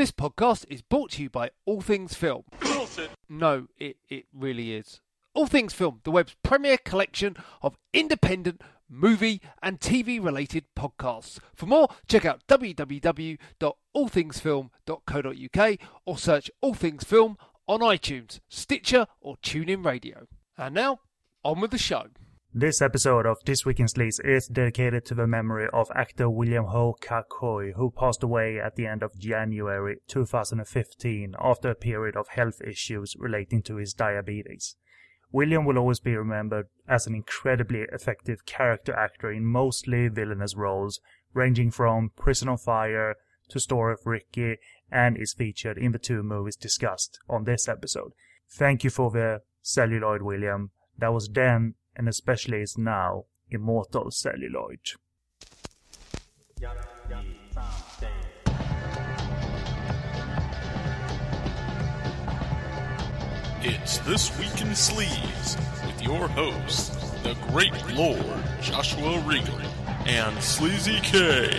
This podcast is brought to you by All Things Film. No, it, it really is. All Things Film, the web's premier collection of independent movie and TV related podcasts. For more, check out www.allthingsfilm.co.uk or search All Things Film on iTunes, Stitcher, or TuneIn Radio. And now, on with the show. This episode of This Week in Sleaze is dedicated to the memory of actor William Ho Ka-Khoi, who passed away at the end of January 2015 after a period of health issues relating to his diabetes. William will always be remembered as an incredibly effective character actor in mostly villainous roles, ranging from Prison on Fire to Story of Ricky, and is featured in the two movies discussed on this episode. Thank you for the celluloid, William. That was then, and especially is now, immortal celluloid. It's This Week in Sleaze with your hosts, the great Lord Joshua Regal and Sleazy K.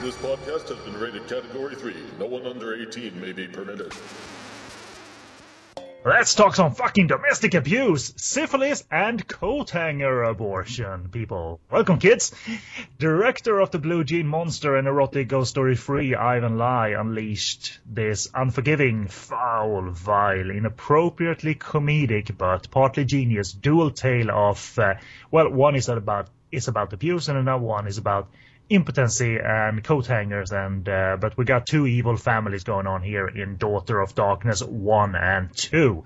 This podcast has been rated Category 3. No one under 18 may be permitted. Let's talk some fucking domestic abuse, syphilis, and coat hanger abortion, people. Welcome, kids. Director of the Blue Jean Monster and erotic ghost story free, Ivan Lai, unleashed this unforgiving, foul, vile, inappropriately comedic, but partly genius dual tale of, uh, well, one is about is about abuse, and another one is about impotency and coat hangers and uh, but we got two evil families going on here in Daughter of Darkness 1 and 2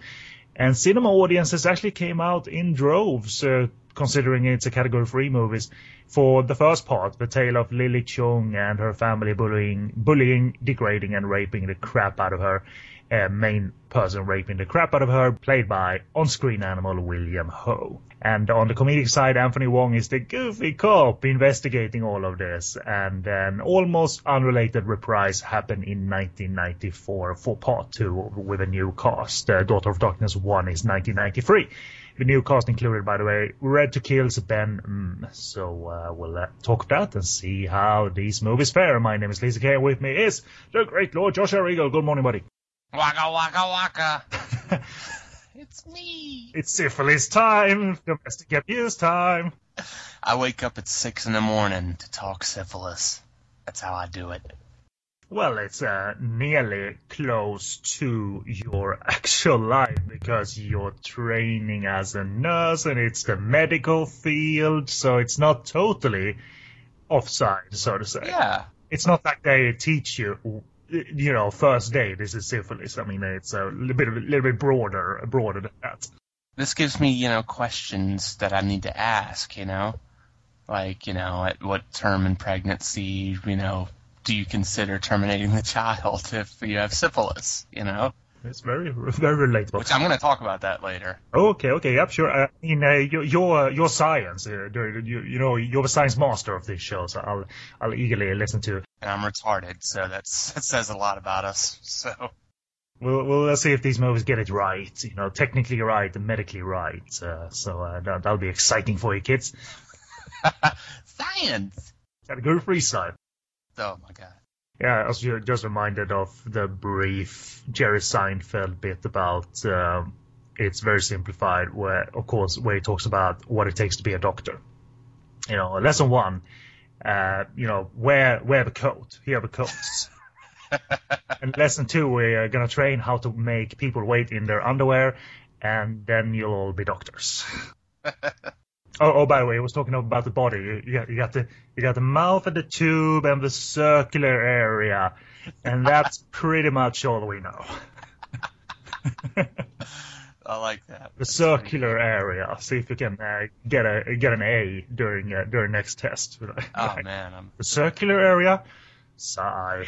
and cinema audiences actually came out in droves uh, considering it's a category 3 movies for the first part the tale of Lily Chung and her family bullying bullying degrading and raping the crap out of her uh, main person raping the crap out of her, played by on-screen animal William Ho. And on the comedic side, Anthony Wong is the goofy cop investigating all of this. And an almost unrelated reprise happened in 1994 for part two with a new cast. Uh, Daughter of Darkness 1 is 1993. The new cast included, by the way, Red to Kill's Ben mm. So uh, we'll uh, talk that and see how these movies fare. My name is Sleazy K. With me is the great Lord Joshua Regal. Good morning, buddy. Waka waka waka. it's me. It's syphilis time, domestic abuse time. I wake up at six in the morning to talk syphilis. That's how I do it. Well, it's uh, nearly close to your actual life because you're training as a nurse and it's the medical field, so it's not totally offside, so to say. Yeah. It's not like they teach you, you know, first day this is syphilis. I mean, it's a little bit, a little bit broader, broader than that. This gives me, you know, questions that I need to ask, you know? Like, you know, at what term in pregnancy, you know, do you consider terminating the child if you have syphilis, you know? It's very, very relatable. Which I'm going to talk about that later. Okay, okay, yep, sure. I mean, uh, your your, your science, uh, you, you know, you're the science master of this show, so I'll I'll eagerly listen to. And I'm retarded, so that's that says a lot about us. So Well, well, let's see if these movies get it right. You know, technically right and medically right. Uh, so uh, that, that'll be exciting for you kids. science. Category free side. Oh my god. Yeah, I was just reminded of the brief Jerry Seinfeld bit about um, it's very simplified, where of course where he talks about what it takes to be a doctor. You know, lesson one, uh, you know, wear wear the coat. Here are the coats. and lesson two, we're gonna train how to make people wait in their underwear, and then you'll all be doctors. Oh, oh, by the way, I was talking about the body. You, you, got, you got the you got the mouth and the tube and the circular area, and that's pretty much all we know. I like that. The That's circular area. See if you can uh, get a get an A during uh, during next test. Oh man, I'm. The circular area. Sigh.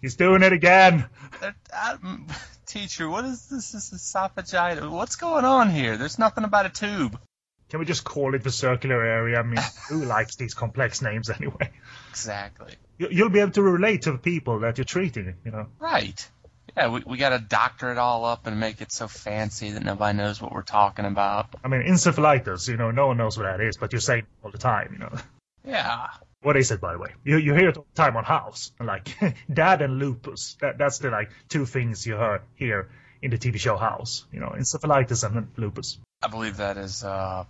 He's doing it again. That, um, teacher, what is this? This esophagitis. What's going on here? There's nothing about a tube. Can we just call it the circular area? I mean, who likes these complex names anyway? Exactly. You- You'll be able to relate to the people that you're treating. You know. Right. Yeah, we we got to doctor it all up and make it so fancy that nobody knows what we're talking about. I mean, encephalitis. You know, no one knows what that is, but you're saying it all the time. You know. Yeah. What is it, by the way? You you hear it all the time on House, like dad and lupus. That that's the like two things you hear here in the TV show House. You know, encephalitis and lupus. I believe that is uh,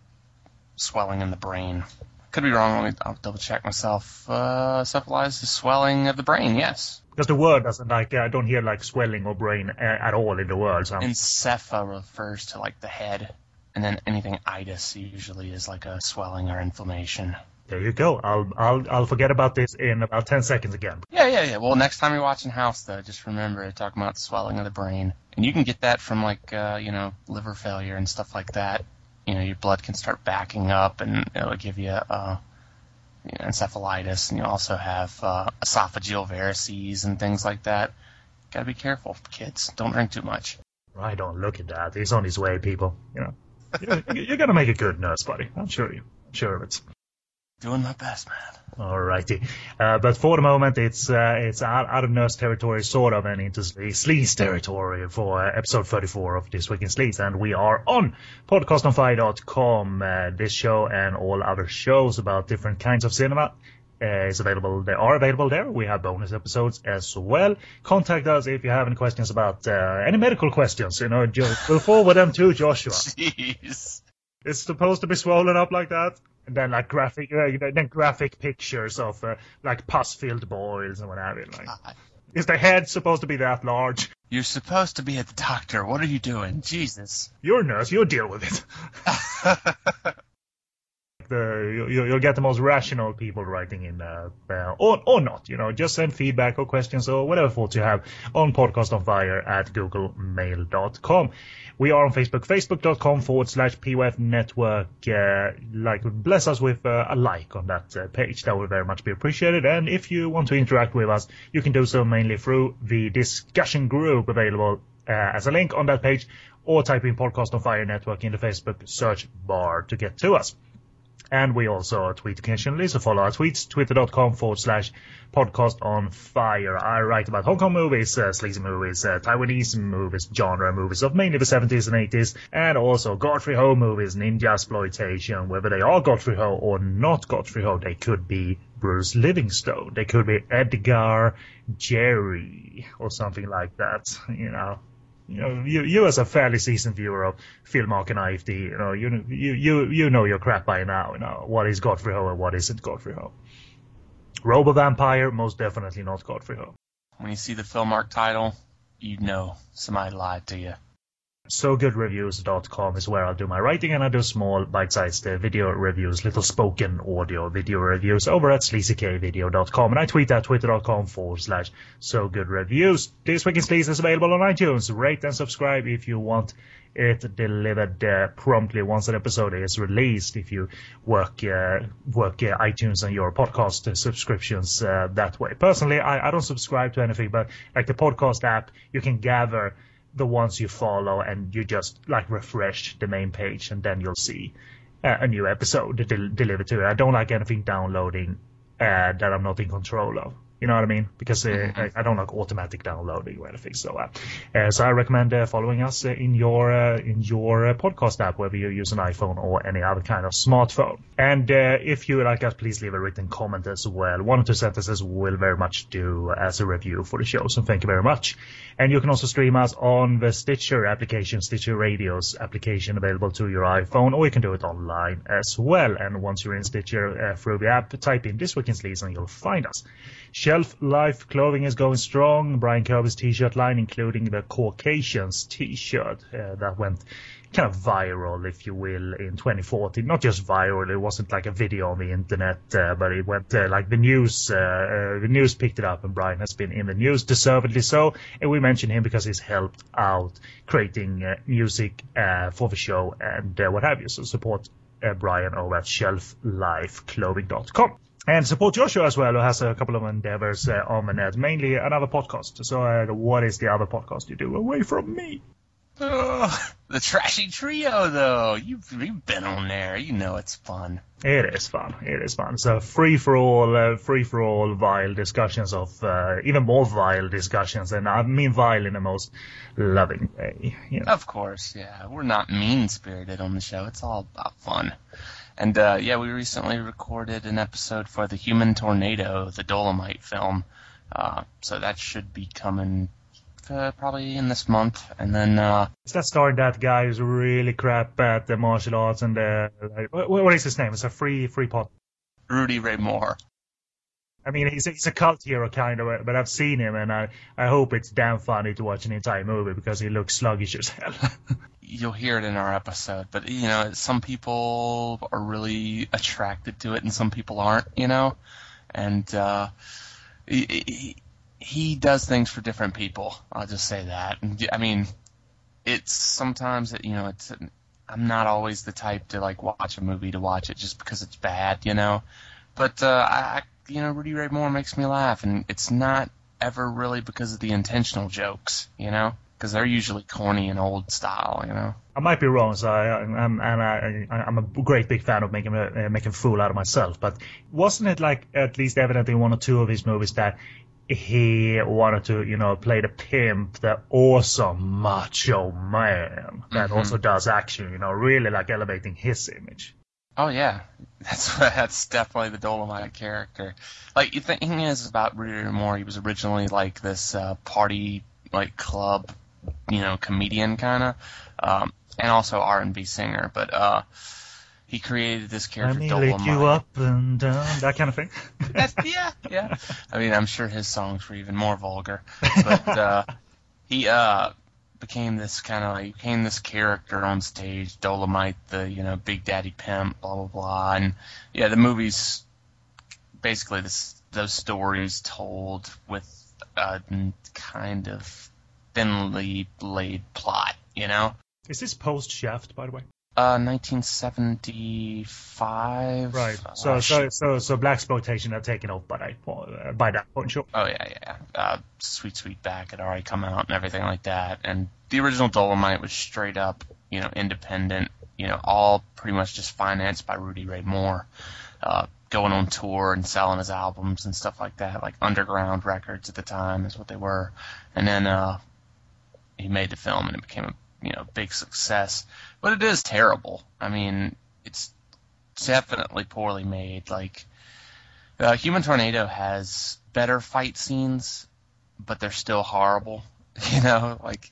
swelling in the brain. Could be wrong. I'll double check myself. Uh, encephalitis is swelling of the brain. Yes. Because the word doesn't like I don't hear like swelling or brain uh, at all in the word. So. Encepha refers to like the head, and then anything itis usually is like a swelling or inflammation. There you go. I'll I'll I'll forget about this in about ten seconds again. Yeah, yeah, yeah. Well, next time you're watching House, though, just remember to talk about swelling of the brain, and you can get that from like uh, you know liver failure and stuff like that. You know, your blood can start backing up, and it'll give you uh, you know, encephalitis, and you also have uh, esophageal varices and things like that. Got to be careful, kids. Don't drink too much. Right on. Look at that. He's on his way, people. You know, you're, you're gonna make a good nurse, buddy. I'm sure you. I'm sure of it. Doing my best, man. Alrighty. Uh, but for the moment, it's uh, it's out, out of nurse territory, sort of, and into sleaze territory for uh, episode 34 of This Week in Sleaze. And we are on podcastonfire.com. Uh, this show and all other shows about different kinds of cinema uh, is available. They are available there. We have bonus episodes as well. Contact us if you have any questions about uh, any medical questions. You know, we'll forward them to Joshua. Jeez. It's supposed to be swollen up like that. And then like graphic, uh, you know, then graphic pictures of uh, like pus-filled boils and what have you. Like, God. is the head supposed to be that large? You're supposed to be at the doctor. What are you doing? Jesus. You're a nurse. You'll deal with it. the, you, you'll get the most rational people writing in, uh, uh, or, or not, you know, just send feedback or questions or whatever thoughts you have on podcastonfire at googlemail.com. We are on Facebook, facebook.com forward slash PWF network. Uh, like, bless us with uh, a like on that uh, page. That would very much be appreciated. And if you want to interact with us, you can do so mainly through the discussion group available uh, as a link on that page or type in Podcast on Fire Network in the Facebook search bar to get to us. And we also tweet occasionally, so follow our tweets, twitter.com forward slash podcast on fire. I write about Hong Kong movies, uh, sleazy movies, uh, Taiwanese movies, genre movies of mainly the 70s and 80s, and also Godfrey Ho movies, ninja exploitation, whether they are Godfrey Ho or not Godfrey Ho, they could be Bruce Livingstone, they could be Edgar Jerry, or something like that, you know you you, as a fairly seasoned viewer of Filmark and IFD, you know, you, you, you, you know your crap by now, you know, what is Godfrey Ho and what isn't Godfrey Ho. Robo Vampire, most definitely not Godfrey Ho. When you see the Filmark title, you know somebody lied to you. SoGoodReviews.com is where I'll do my writing and I do small bite-sized uh, video reviews, little spoken audio video reviews over at sleazykvideo.com and I tweet at twitter.com forward slash SoGoodReviews. This Week in Sleaze is available on iTunes. Rate and subscribe if you want it delivered uh, promptly once an episode is released if you work uh, work uh, iTunes and your podcast uh, subscriptions uh, that way. Personally, I, I don't subscribe to anything, but like the podcast app, you can gather the ones you follow and you just like refresh the main page and then you'll see uh, a new episode del- delivered to you. I don't like anything downloading uh, that I'm not in control of. You know what I mean? Because uh, I, I don't like automatic downloading or anything. So, uh, uh, so I recommend uh, following us uh, in your uh, in your uh, podcast app, whether you use an iPhone or any other kind of smartphone. And uh, if you like us, please leave a written comment as well. One or two sentences will very much do as a review for the show. So thank you very much. And you can also stream us on the Stitcher application, Stitcher Radio's application available to your iPhone, or you can do it online as well. And once you're in Stitcher uh, through the app, type in This Week in Sleaze and you'll find us. Shelf Life clothing is going strong. Brian Kirby's t-shirt line, including the Caucasians t-shirt uh, that went kind of viral, if you will, in 2014. Not just viral; it wasn't like a video on the internet, uh, but it went uh, like the news. Uh, uh, the news picked it up, and Brian has been in the news, deservedly so. And we mention him because he's helped out creating uh, music uh, for the show and what have you. So support Brian over at shelflifeclothing.com. And support Joshua as well, who has a couple of endeavors uh, on the net, mainly another podcast. So, uh, what is the other podcast you do away from me? Ugh, the Trashy Trio, though. You've, you've been on there. You know it's fun. It is fun. It is fun. So free for all, uh, free for all vile discussions of uh, even more vile discussions, and I mean vile in the most loving way. You know. Of course, yeah. We're not mean spirited on the show. It's all about fun. And uh, yeah, we recently recorded an episode for the Human Tornado, the Dolomite film. Uh, so that should be coming uh, probably in this month. And then uh, Is that starring that guy who's really crap at the martial arts and the like, what, what is his name? It's a free free pot. Rudy Ray Moore. I mean, he's he's a cult hero kind of, but I've seen him and I I hope it's damn funny to watch an entire movie because he looks sluggish as hell. You'll hear it in our episode, but you know, some people are really attracted to it, and some people aren't. You know, and uh, he, he, does things for different people. I'll just say that. I mean, it's sometimes you know, it's I'm not always the type to like watch a movie to watch it just because it's bad. You know, but uh, I you know, Rudy Ray Moore makes me laugh, and it's not ever really because of the intentional jokes. You know because they're usually corny and old style, you know. I might be wrong, so I, I'm and I, I'm a great big fan of making uh, making fool out of myself. But wasn't it like at least evident in one or two of his movies that he wanted to, you know, play the pimp, the awesome macho man that Mhm. also does action, you know, really like elevating his image. Oh yeah, that's that's definitely the Dolomite character. Like the thing is about Rudy Moore, he was originally like this uh, party like club, you know, comedian kind of, um, and also R and B singer. But uh, he created this Let character me Dolomite. lick you up and down, that kind of thing. That's, yeah, yeah. I mean, I'm sure his songs were even more vulgar, but uh, he uh, became this kind of like became this character on stage, Dolomite, the you know Big Daddy pimp, blah blah blah, and yeah, the movie's basically this those stories told with a kind of thinly laid plot, you know. Is this post Shaft, by the way? Uh, 1975. Right. Uh, So so so so black exploitation had taken off by that. Uh, by that point, sure. Oh yeah, yeah. Uh, Sweet Sweetback had already come out and everything like that. And the original Dolomite was straight up, you know, independent. You know, all pretty much just financed by Rudy Ray Moore, uh, going on tour and selling his albums and stuff like that, like underground records at the time is what they were. And then uh, he made the film and it became a you know big success. But it is terrible. I mean, it's definitely poorly made. Like uh, Human Tornado has better fight scenes, but they're still horrible. You know, like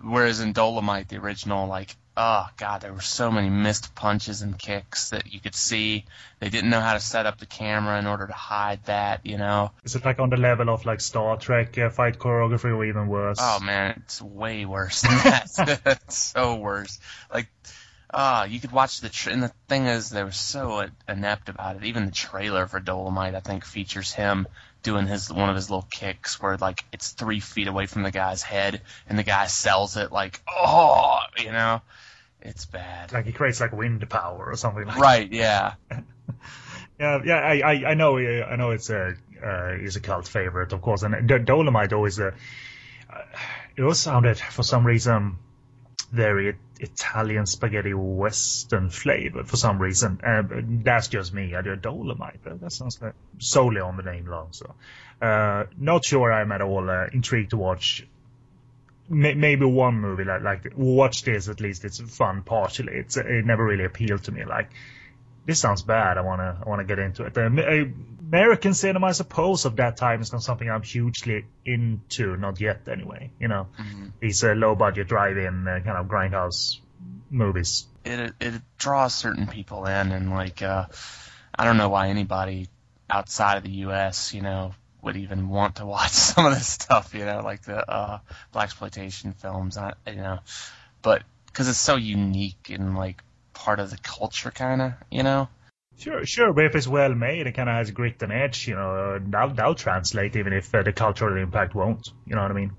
whereas in Dolomite, the original, like oh god, there were so many missed punches and kicks that you could see. They didn't know how to set up the camera in order to hide that. You know. Is it like on the level of like Star Trek uh, fight choreography or even worse? Oh man, it's way worse than that. it's so worse. Like, ah, you could watch the. Tra- and the thing is, they were so inept about it. Even the trailer for Dolomite, I think, features him doing his one of his little kicks where like it's three feet away from the guy's head, and the guy sells it like, oh, you know, it's bad. Like he creates like wind power or something like Right? Yeah. Yeah, yeah, I, I, I know, I know it's a, uh, is a cult favorite, of course, and D- Dolomite always, uh, uh, it always sounded for some reason very Italian spaghetti western flavor for some reason. Uh, that's just me. I do Dolomite. That, that sounds like solely on the name alone. So, uh, not sure I'm at all uh, intrigued to watch. May- Maybe one movie like like watch this at least. It's fun partially. It's it never really appealed to me. Like this sounds bad. I wanna I wanna get into it. Uh, uh, American cinema, I suppose, of that time is not something I'm hugely into. Not yet, anyway. You know, Mhm. these uh, low budget drive-in uh, kind of grindhouse movies. it it draws certain people in, and like uh, I don't know why anybody outside of the U.S. you know would even want to watch some of this stuff, you know, like the uh, black exploitation films, I, you know, but because it's so unique and like part of the culture, kind of, you know. Sure, sure, but if it's well made, it kind of has a grit and edge. You know, uh, that'll, that'll translate even if uh, the cultural impact won't. You know what I mean?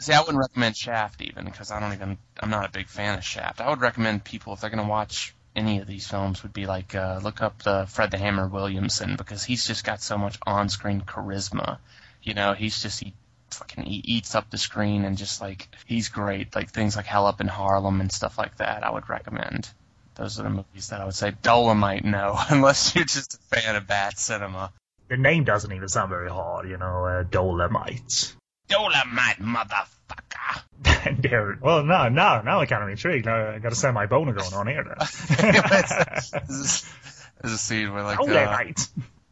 See, I wouldn't recommend Shaft even because I don't even I'm not a big fan of Shaft. I would recommend people if they're gonna watch any of these films would be like uh, look up the Fred the Hammer Williamson because he's just got so much on-screen charisma. You know, he's just he fucking he eats up the screen and just like he's great. Like things like Hell Up in Harlem and stuff like that. I would recommend. Those are the movies that I would say. Dolomite, no, unless you're just a fan of bad cinema. The name doesn't even sound very hard. You know, uh, Dolomite. Dolomite, motherfucker. There. Well, now, now, now I'm kind of intrigued. Now I got a semi boner going on here. There's a scene where like Oh, uh,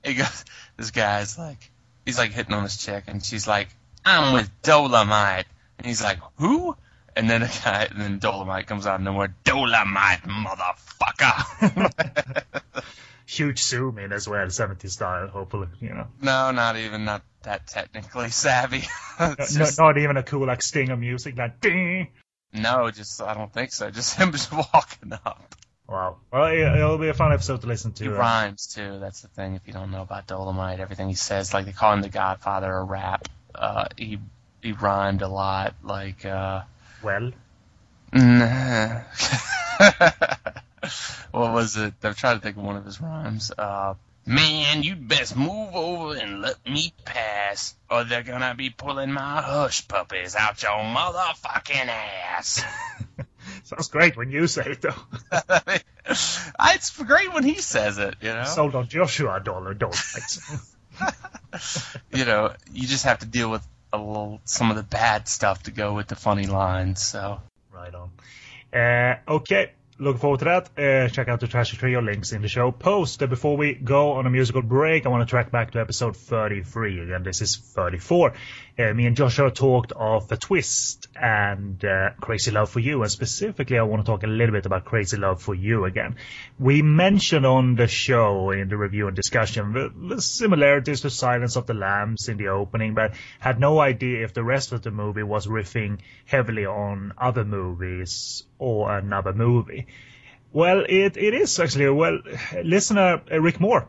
he goes, this guy's like, he's like hitting on this chick, and she's like, I'm with Dolomite, and he's like, who? And then a guy, and then Dolomite comes out of nowhere, Dolomite, motherfucker. Huge zoom in as well, 70s style, hopefully, you know. no, not even, not that technically savvy. No, just- not even a cool like sting of music like ding. no, just I don't think so. Just him just walking up. Wow. Well, it- it'll be a fun episode to listen to. He uh, rhymes too. That's the thing. If you don't know about Dolomite, everything he says, like they call him the Godfather of rap. Uh, he he rhymed a lot. Like uh, well, Nah. what was it? I'm trying to think of one of his rhymes. Uh, Man, you'd best move over and let me pass, or they're gonna be pulling my hush puppies out your motherfucking ass. sounds great when you say it, though. it's great when he says it, you know. Sold on Joshua Dollar Dollar. you know, you just have to deal with a little some of the bad stuff to go with the funny lines. So Right on. Uh, okay, looking forward to that. Uh, check out the Trashy Trio links in the show post. Uh, before we go on a musical break, I want to track back to episode 33. Again, this is 34. Uh, me and Joshua talked of The Twist and uh, Crazy Love for You, and specifically, I want to talk a little bit about Crazy Love for You again. We mentioned on the show in the review and discussion the, the similarities to Silence of the Lambs in the opening, but had no idea if the rest of the movie was riffing heavily on other movies or another movie. Well, it, it is actually. Well, listener uh, Rick Moore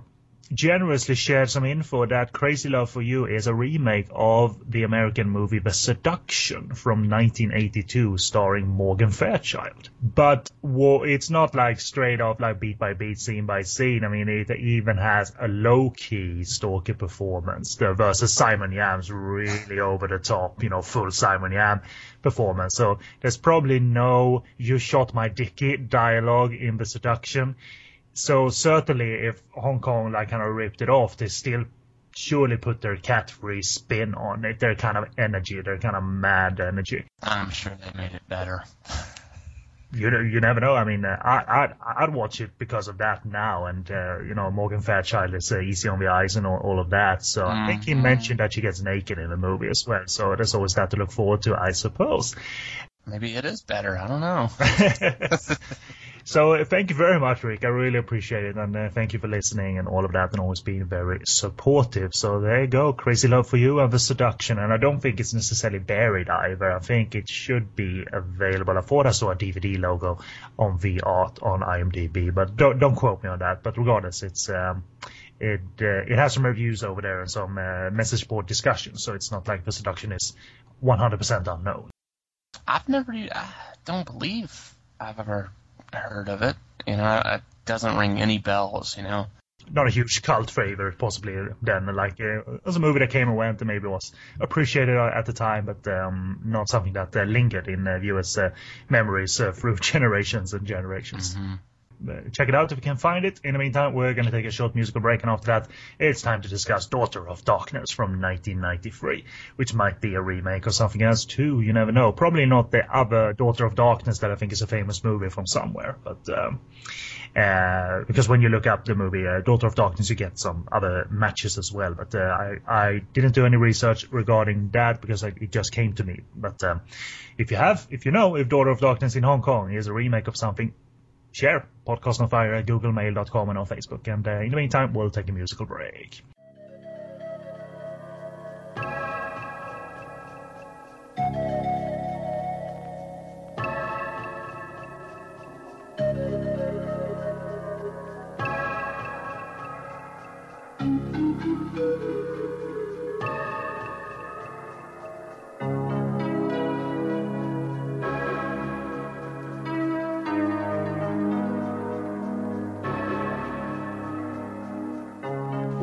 generously shared some info that Crazy Love for You is a remake of the American movie The Seduction from 1982 starring Morgan Fairchild. But wo- it's not like straight off like beat by beat, scene by scene. I mean, it even has a low-key Stalker performance versus Simon Yam's really over the top, you know, full Simon Yam performance. So there's probably no "you shot my dicky" dialogue in The Seduction. So certainly, if Hong Kong like kind of ripped it off, they still surely put their cat-free spin on it. Their kind of energy, their kind of mad energy. I'm sure they made it better. You know, you never know. I mean, uh, I, I'd I'd watch it because of that now, and uh, you know, Morgan Fairchild is uh, easy on the eyes and all, all of that. So I think he Mhm. mentioned that she gets naked in the movie as well. So there's always that to look forward to, I suppose. Maybe it is better. I don't know. so uh, thank you very much, Rick. I really appreciate it, and uh, thank you for listening and all of that, and always being very supportive. So there you go, crazy love for you and the seduction. And I don't think it's necessarily buried either. I think it should be available. I thought I saw a DVD logo on V Art on IMDb, but don't don't quote me on that. But regardless, it's. Um, it uh, it has some reviews over there and some uh, message board discussions, so it's not like the seduction is 100% unknown. I've never. I don't believe I've ever heard of it. You know, it doesn't ring any bells. You know. not a huge cult favorite, possibly then. Like uh, it was a movie that came and went and maybe was appreciated at the time, but um, not something that uh, lingered in uh, viewers' uh, memories uh, through generations and generations. hmm Uh, check it out if you can find it. In the meantime, we're going to take a short musical break, and after that, it's time to discuss Daughter of Darkness from 1993, which might be a remake or something else too. You never know. Probably not the other Daughter of Darkness that I think is a famous movie from somewhere, but. Um, uh, because when you look up the movie uh, Daughter of Darkness, you get some other matches as well. But uh, I, I didn't do any research regarding that because I, it just came to me. But um, if you have, if you know if Daughter of Darkness in Hong Kong is a remake of something, share podcast on fire at googlemail.com and on Facebook. And uh, in the meantime, we'll take a musical break.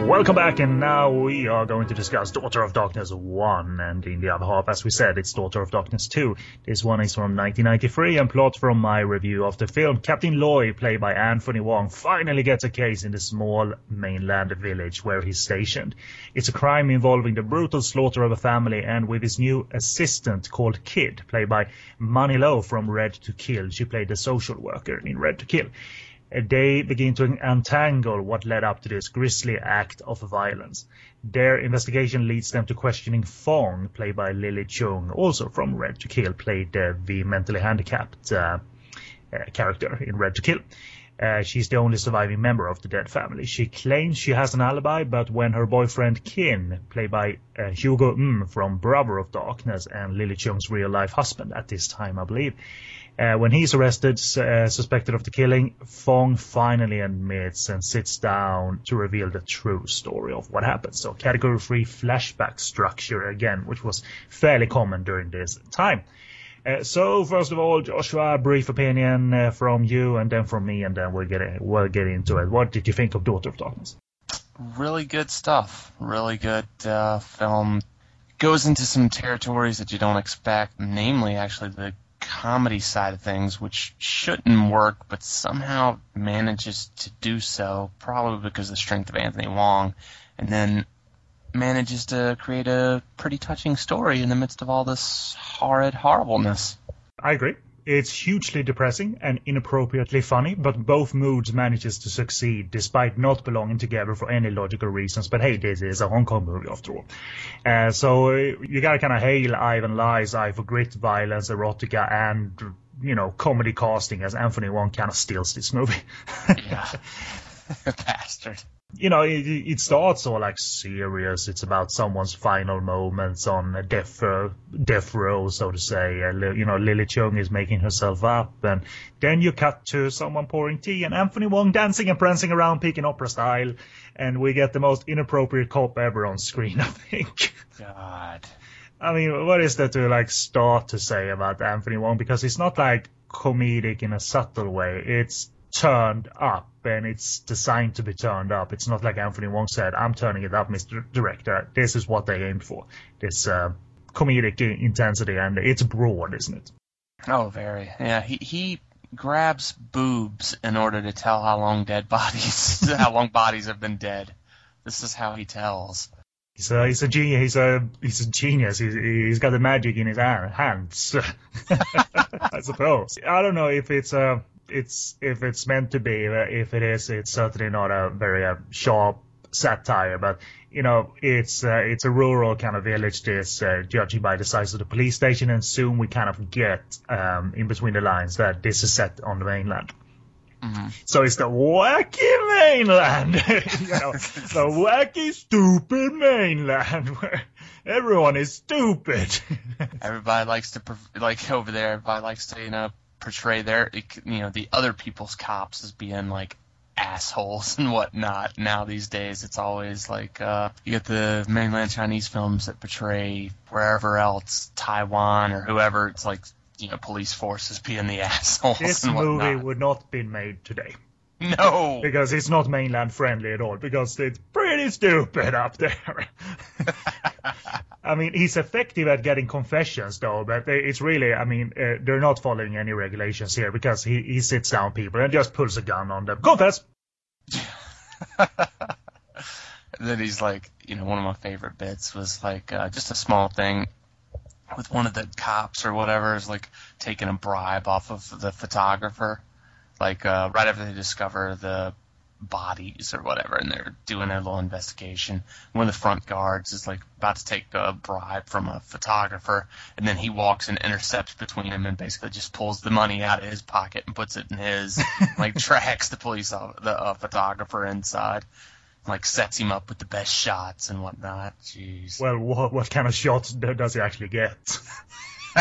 Welcome back, and now we are going to discuss Daughter of Darkness 1, and in the other half, as we said, it's Daughter of Darkness 2. This one is from 1993, and plot from my review of the film. Captain Loy, played by Anthony Wong, finally gets a case in the small mainland village where he's stationed. It's a crime involving the brutal slaughter of a family, and with his new assistant called Kid, played by Lo from Red to Kill. She played the social worker in Red to Kill. They begin to untangle what led up to this grisly act of violence. Their investigation leads them to questioning Fong, played by Lily Chung, also from Red to Kill, played uh, the mentally handicapped uh, uh, character in Red to Kill. Uh, she's the only surviving member of the dead family. She claims she has an alibi, but when her boyfriend Kin, played by uh, Hugo Mm from Brother of Darkness and Lily Chung's real life husband at this time, I believe, uh, when he's arrested, uh, suspected of the killing, Fong finally admits and sits down to reveal the true story of what happened. So category 3 flashback structure again, which was fairly common during this time. Uh, so first of all, Joshua, brief opinion uh, from you, and then from me, and then we'll get we'll get into it. What did you think of Daughter of Darkness? really good stuff. Really good uh, film. Goes into some territories that you don't expect, namely, actually, the comedy side of things, which shouldn't work, but somehow manages to do so, probably because of the strength of Anthony Wong, and then manages to create a pretty touching story in the midst of all this horrid horribleness. I agree. It's hugely depressing and inappropriately funny, but both moods manages to succeed despite not belonging together for any logical reasons. But hey, this is a Hong Kong movie after all. Uh, so uh, you gotta kind of hail Ivan Lai's eye for grit, violence, erotica, and you know comedy casting as Anthony Wong kind of steals this movie. Yeah. Bastard. you know, it, it starts all like serious. It's about someone's final moments on a death row, death row, so to say. Uh, you know, Lily Chung is making herself up, and then you cut to someone pouring tea and Anthony Wong dancing and prancing around, Peking opera style, and we get the most inappropriate cop ever on screen. I think. God. I mean, what is there to like start to say about Anthony Wong? Because it's not like comedic in a subtle way. It's turned up and it's designed to be turned up. It's not like Anthony Wong said, I'm turning it up, Mr. Director. This is what they aimed for. This uh, comedic intensity and it's broad, isn't it? Oh, very. Yeah, he he grabs boobs in order to tell how long dead bodies, how long bodies have been dead. This is how he tells. He's a, he's a genius. He's a he's a genius. He's, he's got the magic in his hand, hands, I suppose. I don't know if it's uh it's if it's meant to be. uh, If it is, it's certainly not a very uh, sharp satire. But you know, it's uh, it's a rural kind of village. This, uh, judging by the size of the police station, and soon we kind of get um, in between the lines that this is set on the mainland. So it's the wacky mainland, you know, the wacky, stupid mainland where everyone is stupid. Everybody likes to, like over there, everybody likes to, you know, portray their, you know, the other people's cops as being like assholes and whatnot. Now these days, it's always like uh, you get the mainland Chinese films that portray wherever else, Taiwan or whoever. It's like you know, police forces being the assholes this movie would not been made today No. because it's not mainland friendly at all because it's pretty stupid up there. I mean, he's effective at getting confessions though, but it's really, I mean, uh, they're not following any regulations here because he, he sits down people and just pulls a gun on them. Confess! Then he's like, you know, one of my favorite bits was like uh, just a small thing with one of the cops or whatever is like taking a bribe off of the photographer, like uh, right after they discover the bodies or whatever, and they're doing a little investigation. One of the front guards is like about to take a bribe from a photographer, and then he walks and intercepts between them and basically just pulls the money out of his pocket and puts it in his, like tracks the police, off, the uh, photographer inside like sets him up with the best shots and whatnot. Jeez. Well, what, what kind of shots does he actually get?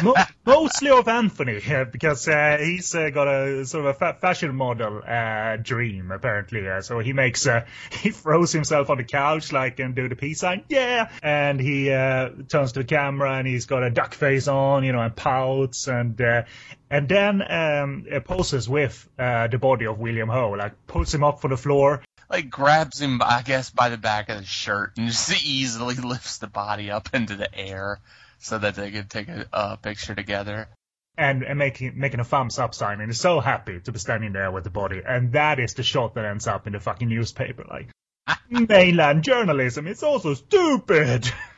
Mo- Mostly of Anthony, because uh, he's uh, got a sort of a fa- fashion model uh, dream, apparently. Uh, so he makes, uh, he throws himself on the couch, like, and do the peace sign, yeah! And he uh, turns to the camera and he's got a duck face on, you know, and pouts, and and then um, poses with the body of William Ho, like, puts him up for the floor, Like grabs him, I guess, by the back of the shirt and just easily lifts the body up into the air so that they can take a uh, picture together. and, and making making a thumbs up sign and is so happy to be standing there with the body and that is the shot that ends up in the fucking newspaper like mainland journalism it's also stupid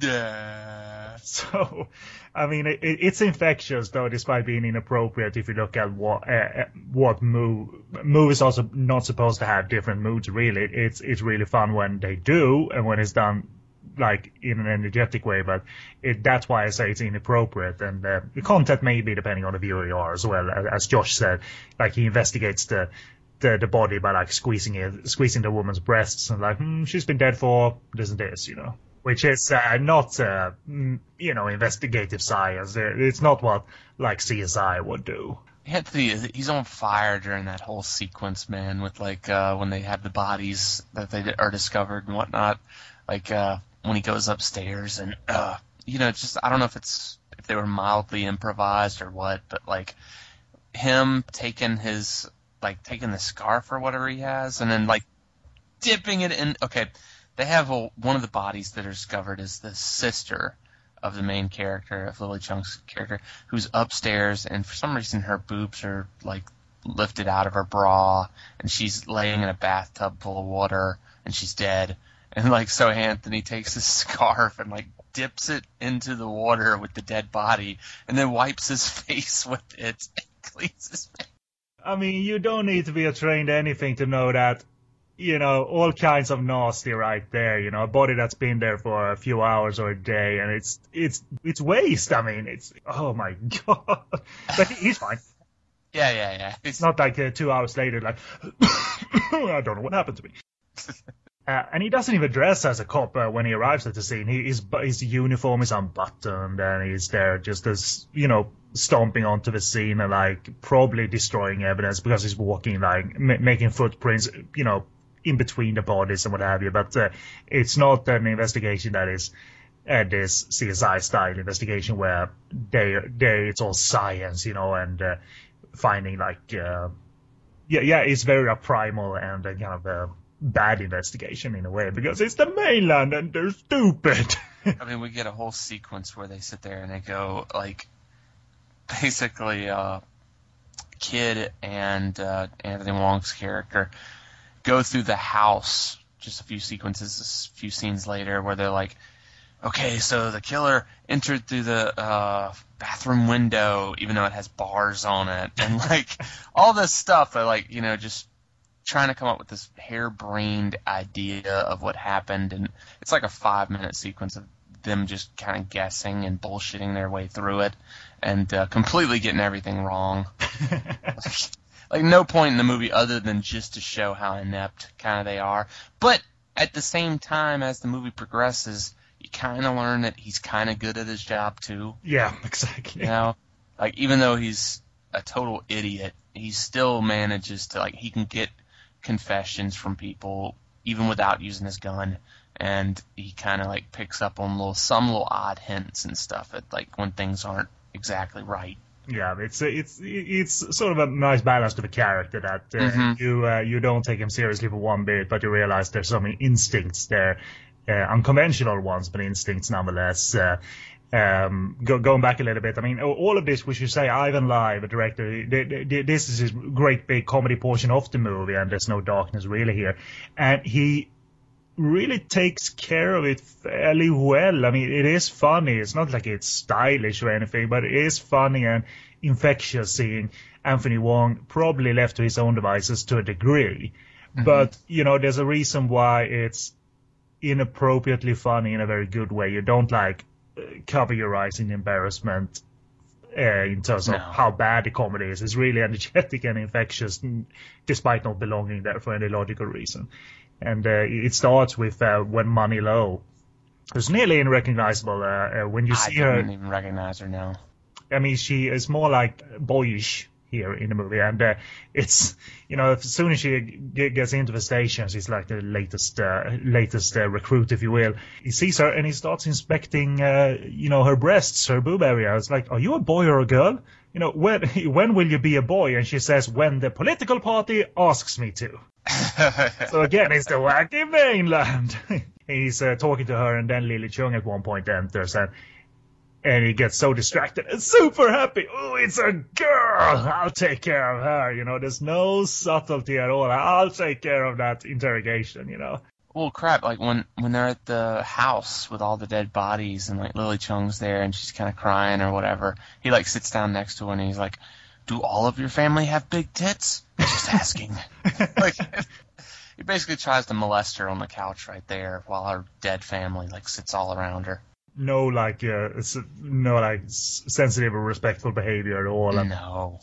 Yeah. So, I mean, it, it's infectious though, despite being inappropriate. If you look at what uh, what move movies also not supposed to have different moods. Really, it's it's really fun when they do, and when it's done like in an energetic way. But it, that's why I say it's inappropriate. And uh, the content may be depending on the viewer you are as well. As Josh said, like he investigates the the, the body by like squeezing it, squeezing the woman's breasts, and like hmm, she's been dead for this and this, you know which is uh, not, uh, mm, you know, investigative science. It's not what like CSI would do. Anthony, he's on fire during that whole sequence, man. With like uh, when they have the bodies that they are discovered and whatnot. Like uh, when he goes upstairs and uh, you know, just I don't know if it's if they were mildly improvised or what, but like him taking his like taking the scarf or whatever he has and then like dipping it in. Okay, they have a, one of the bodies that are discovered is the sister of the main character of Lily Chung's character, who's upstairs, and for some reason her boobs are like lifted out of her bra, and she's laying in a bathtub full of water, and she's dead. And like so, Anthony takes his scarf and like dips it into the water with the dead body, and then wipes his face with it and cleans his face. I mean, you don't need to be a trained anything to know that you know, all kinds of nasty right there. You know, a body that's been there for a few hours or a day, and it's it's it's waste. I mean, it's oh my god. But he's fine. Yeah, yeah, yeah. It's not like uh, two hours later, like I don't know what happened to me. Uh, and he doesn't even dress as a cop uh, when he arrives at the scene. He, his, his uniform is unbuttoned, and he's there just as you know, stomping onto the scene and like probably destroying evidence because he's walking like m- making footprints, you know, in between the bodies and what have you. But uh, it's not an investigation that is uh, this CSI style investigation where they they it's all science, you know, and uh, finding like uh, yeah yeah it's very primal and kind of bad investigation in a way because it's the mainland and they're stupid. I mean, we get a whole sequence where they sit there and they go like basically uh, Kid and uh, Anthony Wong's character go through the house just a few sequences, a few scenes later, where they're like, okay, so the killer entered through the uh, bathroom window, even though it has bars on it, and like all this stuff. They're like, you know, just trying to come up with this harebrained idea of what happened, and it's like a five minute sequence of them just kind of guessing and bullshitting their way through it, and uh, completely getting everything wrong. like no point in the movie other than just to show how inept kind of they are. But at the same time, as the movie progresses, you kind of learn that he's kind of good at his job too. Yeah, exactly. You know, like even though he's a total idiot, he still manages to like he can get confessions from people even without using his gun, and he kind of like picks up on little some little odd hints and stuff at like when things aren't exactly right. Yeah, it's it's it's sort of a nice balance to the character that uh, mm-hmm. you uh, you don't take him seriously for one bit, but you realize there's so many instincts there, uh, unconventional ones, but instincts nonetheless. Um, go, going back a little bit, I mean, all of this, we should say, Ivan Lai, the director, this is his great big comedy portion of the movie, and there's no darkness really here, and he really takes care of it fairly well. I mean, it is funny. It's not like it's stylish or anything, but it is funny and infectious seeing Anthony Wong probably left to his own devices to a degree. Mm-hmm. But, you know, there's a reason why it's inappropriately funny in a very good way. You don't like cover your eyes in embarrassment uh, in terms of no. how bad the comedy is. It's really energetic and infectious, despite not belonging there for any logical reason and uh, it starts with uh, when Money Lo. It's nearly unrecognizable uh, uh when you see her. I don't even recognize her now. I mean, she is more like boyish here in the movie, and uh, it's you know as soon as she gets into the station, she's like the latest uh, latest recruit, if you will. He sees her and he starts inspecting you know her breasts, her boob area. It's like, are you a boy or a girl? You know, when when will you be a boy? And she says, when the political party asks me to. so again, it's the wacky mainland. He's uh, talking to her, and then Lily Chung at one point enters, and and he gets so distracted and super happy. Oh, it's a girl! I'll take care of her. You know, there's no subtlety at all. I'll take care of that interrogation. You know. Well, crap! Like when when they're at the house with all the dead bodies and like Lily Chung's there and she's kind of crying or whatever. He like sits down next to her and he's like, "Do all of your family have big tits?" Just asking. like he basically tries to molest her on the couch right there while her dead family like sits all around her. No, like uh, no, like sensitive or respectful behavior at all. And No.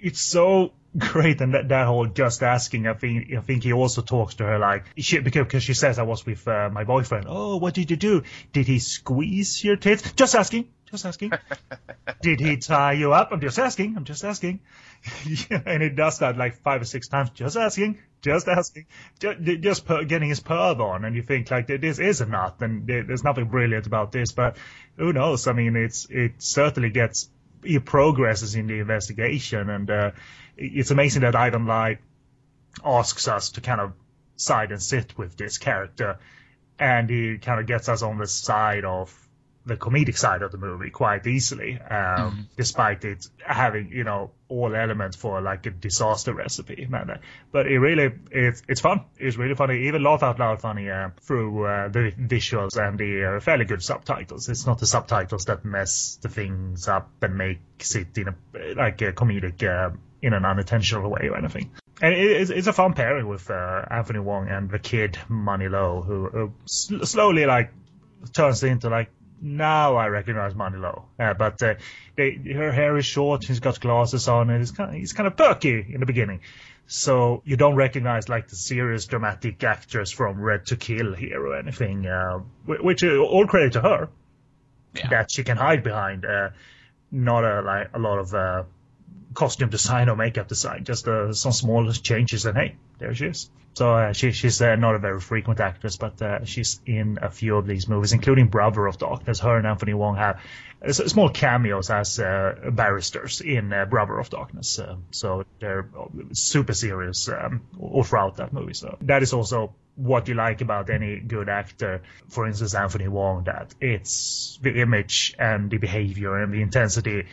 it's so great and that, that whole just asking i think i think he also talks to her like she because, because she says i was with uh, my boyfriend. Oh what did you do? Did he squeeze your tits? Just asking just asking. Did he tie you up? I'm just asking i'm just asking. And he does that like five or six times just asking just asking just, just per, getting his perv on. And you think like this is nut and there's nothing brilliant about this. But who knows? I mean it's it certainly gets he progresses in the investigation, and uh, it's amazing that Ivan Lai asks us to kind of side and sit with this character, and he kind of gets us on the side of the comedic side of the movie quite easily, um, despite it having you know all elements for like a disaster recipe. But it really it's it's fun. It's really funny, even laugh out loud funny uh, through uh, the visuals and the uh, fairly good subtitles. It's not the subtitles that mess the things up and makes it in a like a comedic uh, in an unintentional way or anything. And it, it's, it's a fun pairing with uh, Anthony Wong and the kid Money Lo, who, who sl- slowly like turns into like now I recognize Money Lo. Uh, but uh, they, her hair is short, she's got glasses on, and it's kind of, he's kind of perky in the beginning. So you don't recognize like the serious dramatic actress from Red to Kill here or anything, uh, which uh, all credit to her Yeah. that she can hide behind. Uh, not a like a lot of uh, costume design or makeup design, just uh, some small changes, and hey, there she is. So uh, she, she's uh, not a very frequent actress, but uh, she's in a few of these movies, including Brother of Darkness. Her and Anthony Wong have small cameos as uh, barristers in uh, Brother of Darkness. Uh, so they're super serious um, all throughout that movie. So that is also what you like about any good actor. For instance, Anthony Wong, that it's the image and the behavior and the intensity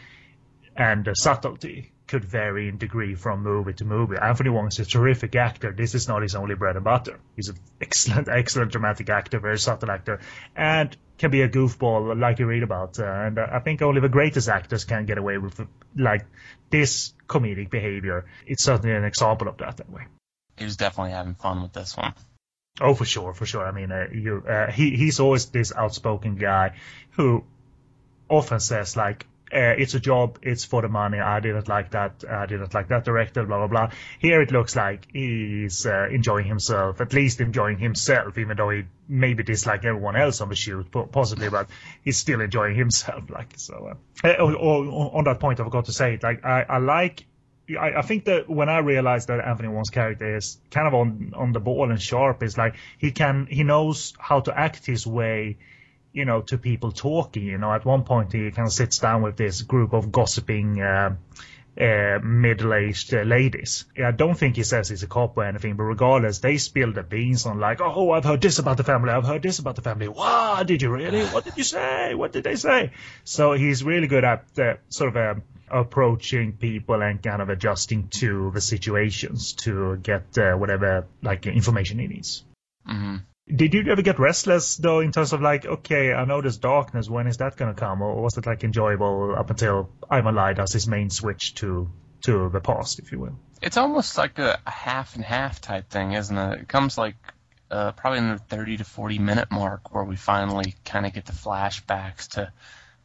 and the subtlety could vary in degree from movie to movie. Anthony Wong is a terrific actor. This is not his only bread and butter. He's an excellent, excellent dramatic actor, very subtle actor, and can be a goofball like you read about. Uh, and uh, I think only the greatest actors can get away with like this comedic behavior. It's certainly an example of that anyway. He was definitely having fun with this one. Oh, for sure, for sure. I mean, uh, you, uh, he he's always this outspoken guy who often says like, uh, "It's a job, it's for the money." I didn't like that. I didn't like that director. Blah blah blah. Here it looks like he's uh, enjoying himself, at least enjoying himself, even though he maybe dislike everyone else on the shoot, po- possibly, but he's still enjoying himself. Like so. Uh, uh, oh, oh, on that point, I forgot to say it. Like I, I like I, I think that when I realized that Anthony Wong's character is kind of on on the ball and sharp, is like he can he knows how to act his way, you know, to people talking. You know, at one point he kind of sits down with this group of gossiping. Uh, uh, middle-aged uh, ladies. I don't think he says he's a cop or anything, but regardless, they spill the beans on like, oh, I've heard this about the family, I've heard this about the family. Wow, did you really? What did you say? What did they say? So he's really good at uh, sort of um, approaching people and kind of adjusting to the situations to get uh, whatever like information he needs. hmm Did you ever get restless though, in terms of like, okay, I know there's darkness. When is that gonna come? Or was it like enjoyable up until Ivan Lai does his main switch to to the past, if you will? It's almost like a, half and half type thing, isn't it? It comes like uh, probably in the 30 to 40 minute mark where we finally kind of get the flashbacks to,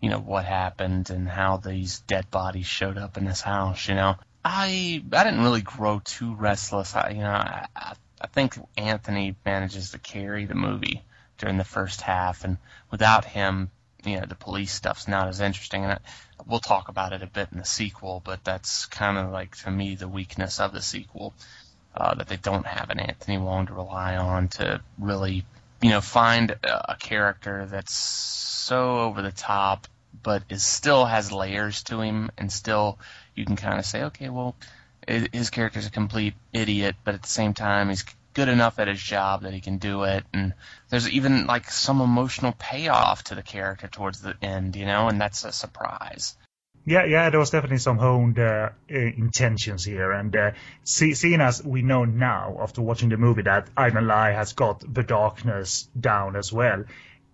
you know, what happened and how these dead bodies showed up in this house. You know, I I didn't really grow too restless. I, you know, I, I I think Anthony manages to carry the movie during the first half, and without him, you know, the police stuff's not as interesting. And I, we'll talk about it a bit in the sequel, but that's kind of like to me the weakness of the sequel uh, that they don't have an Anthony Wong to rely on to really, you know, find a, a character that's so over the top, but is still has layers to him, and still you can kind of say, okay, well, his character's a complete idiot, but at the same time he's good enough at his job that he can do it, and there's even like some emotional payoff to the character towards the end, you know, and that's a surprise. Yeah, yeah, there was definitely some honed uh, intentions here, and uh, see, seeing as we know now after watching the movie that Ivan Lai has got the darkness down as well,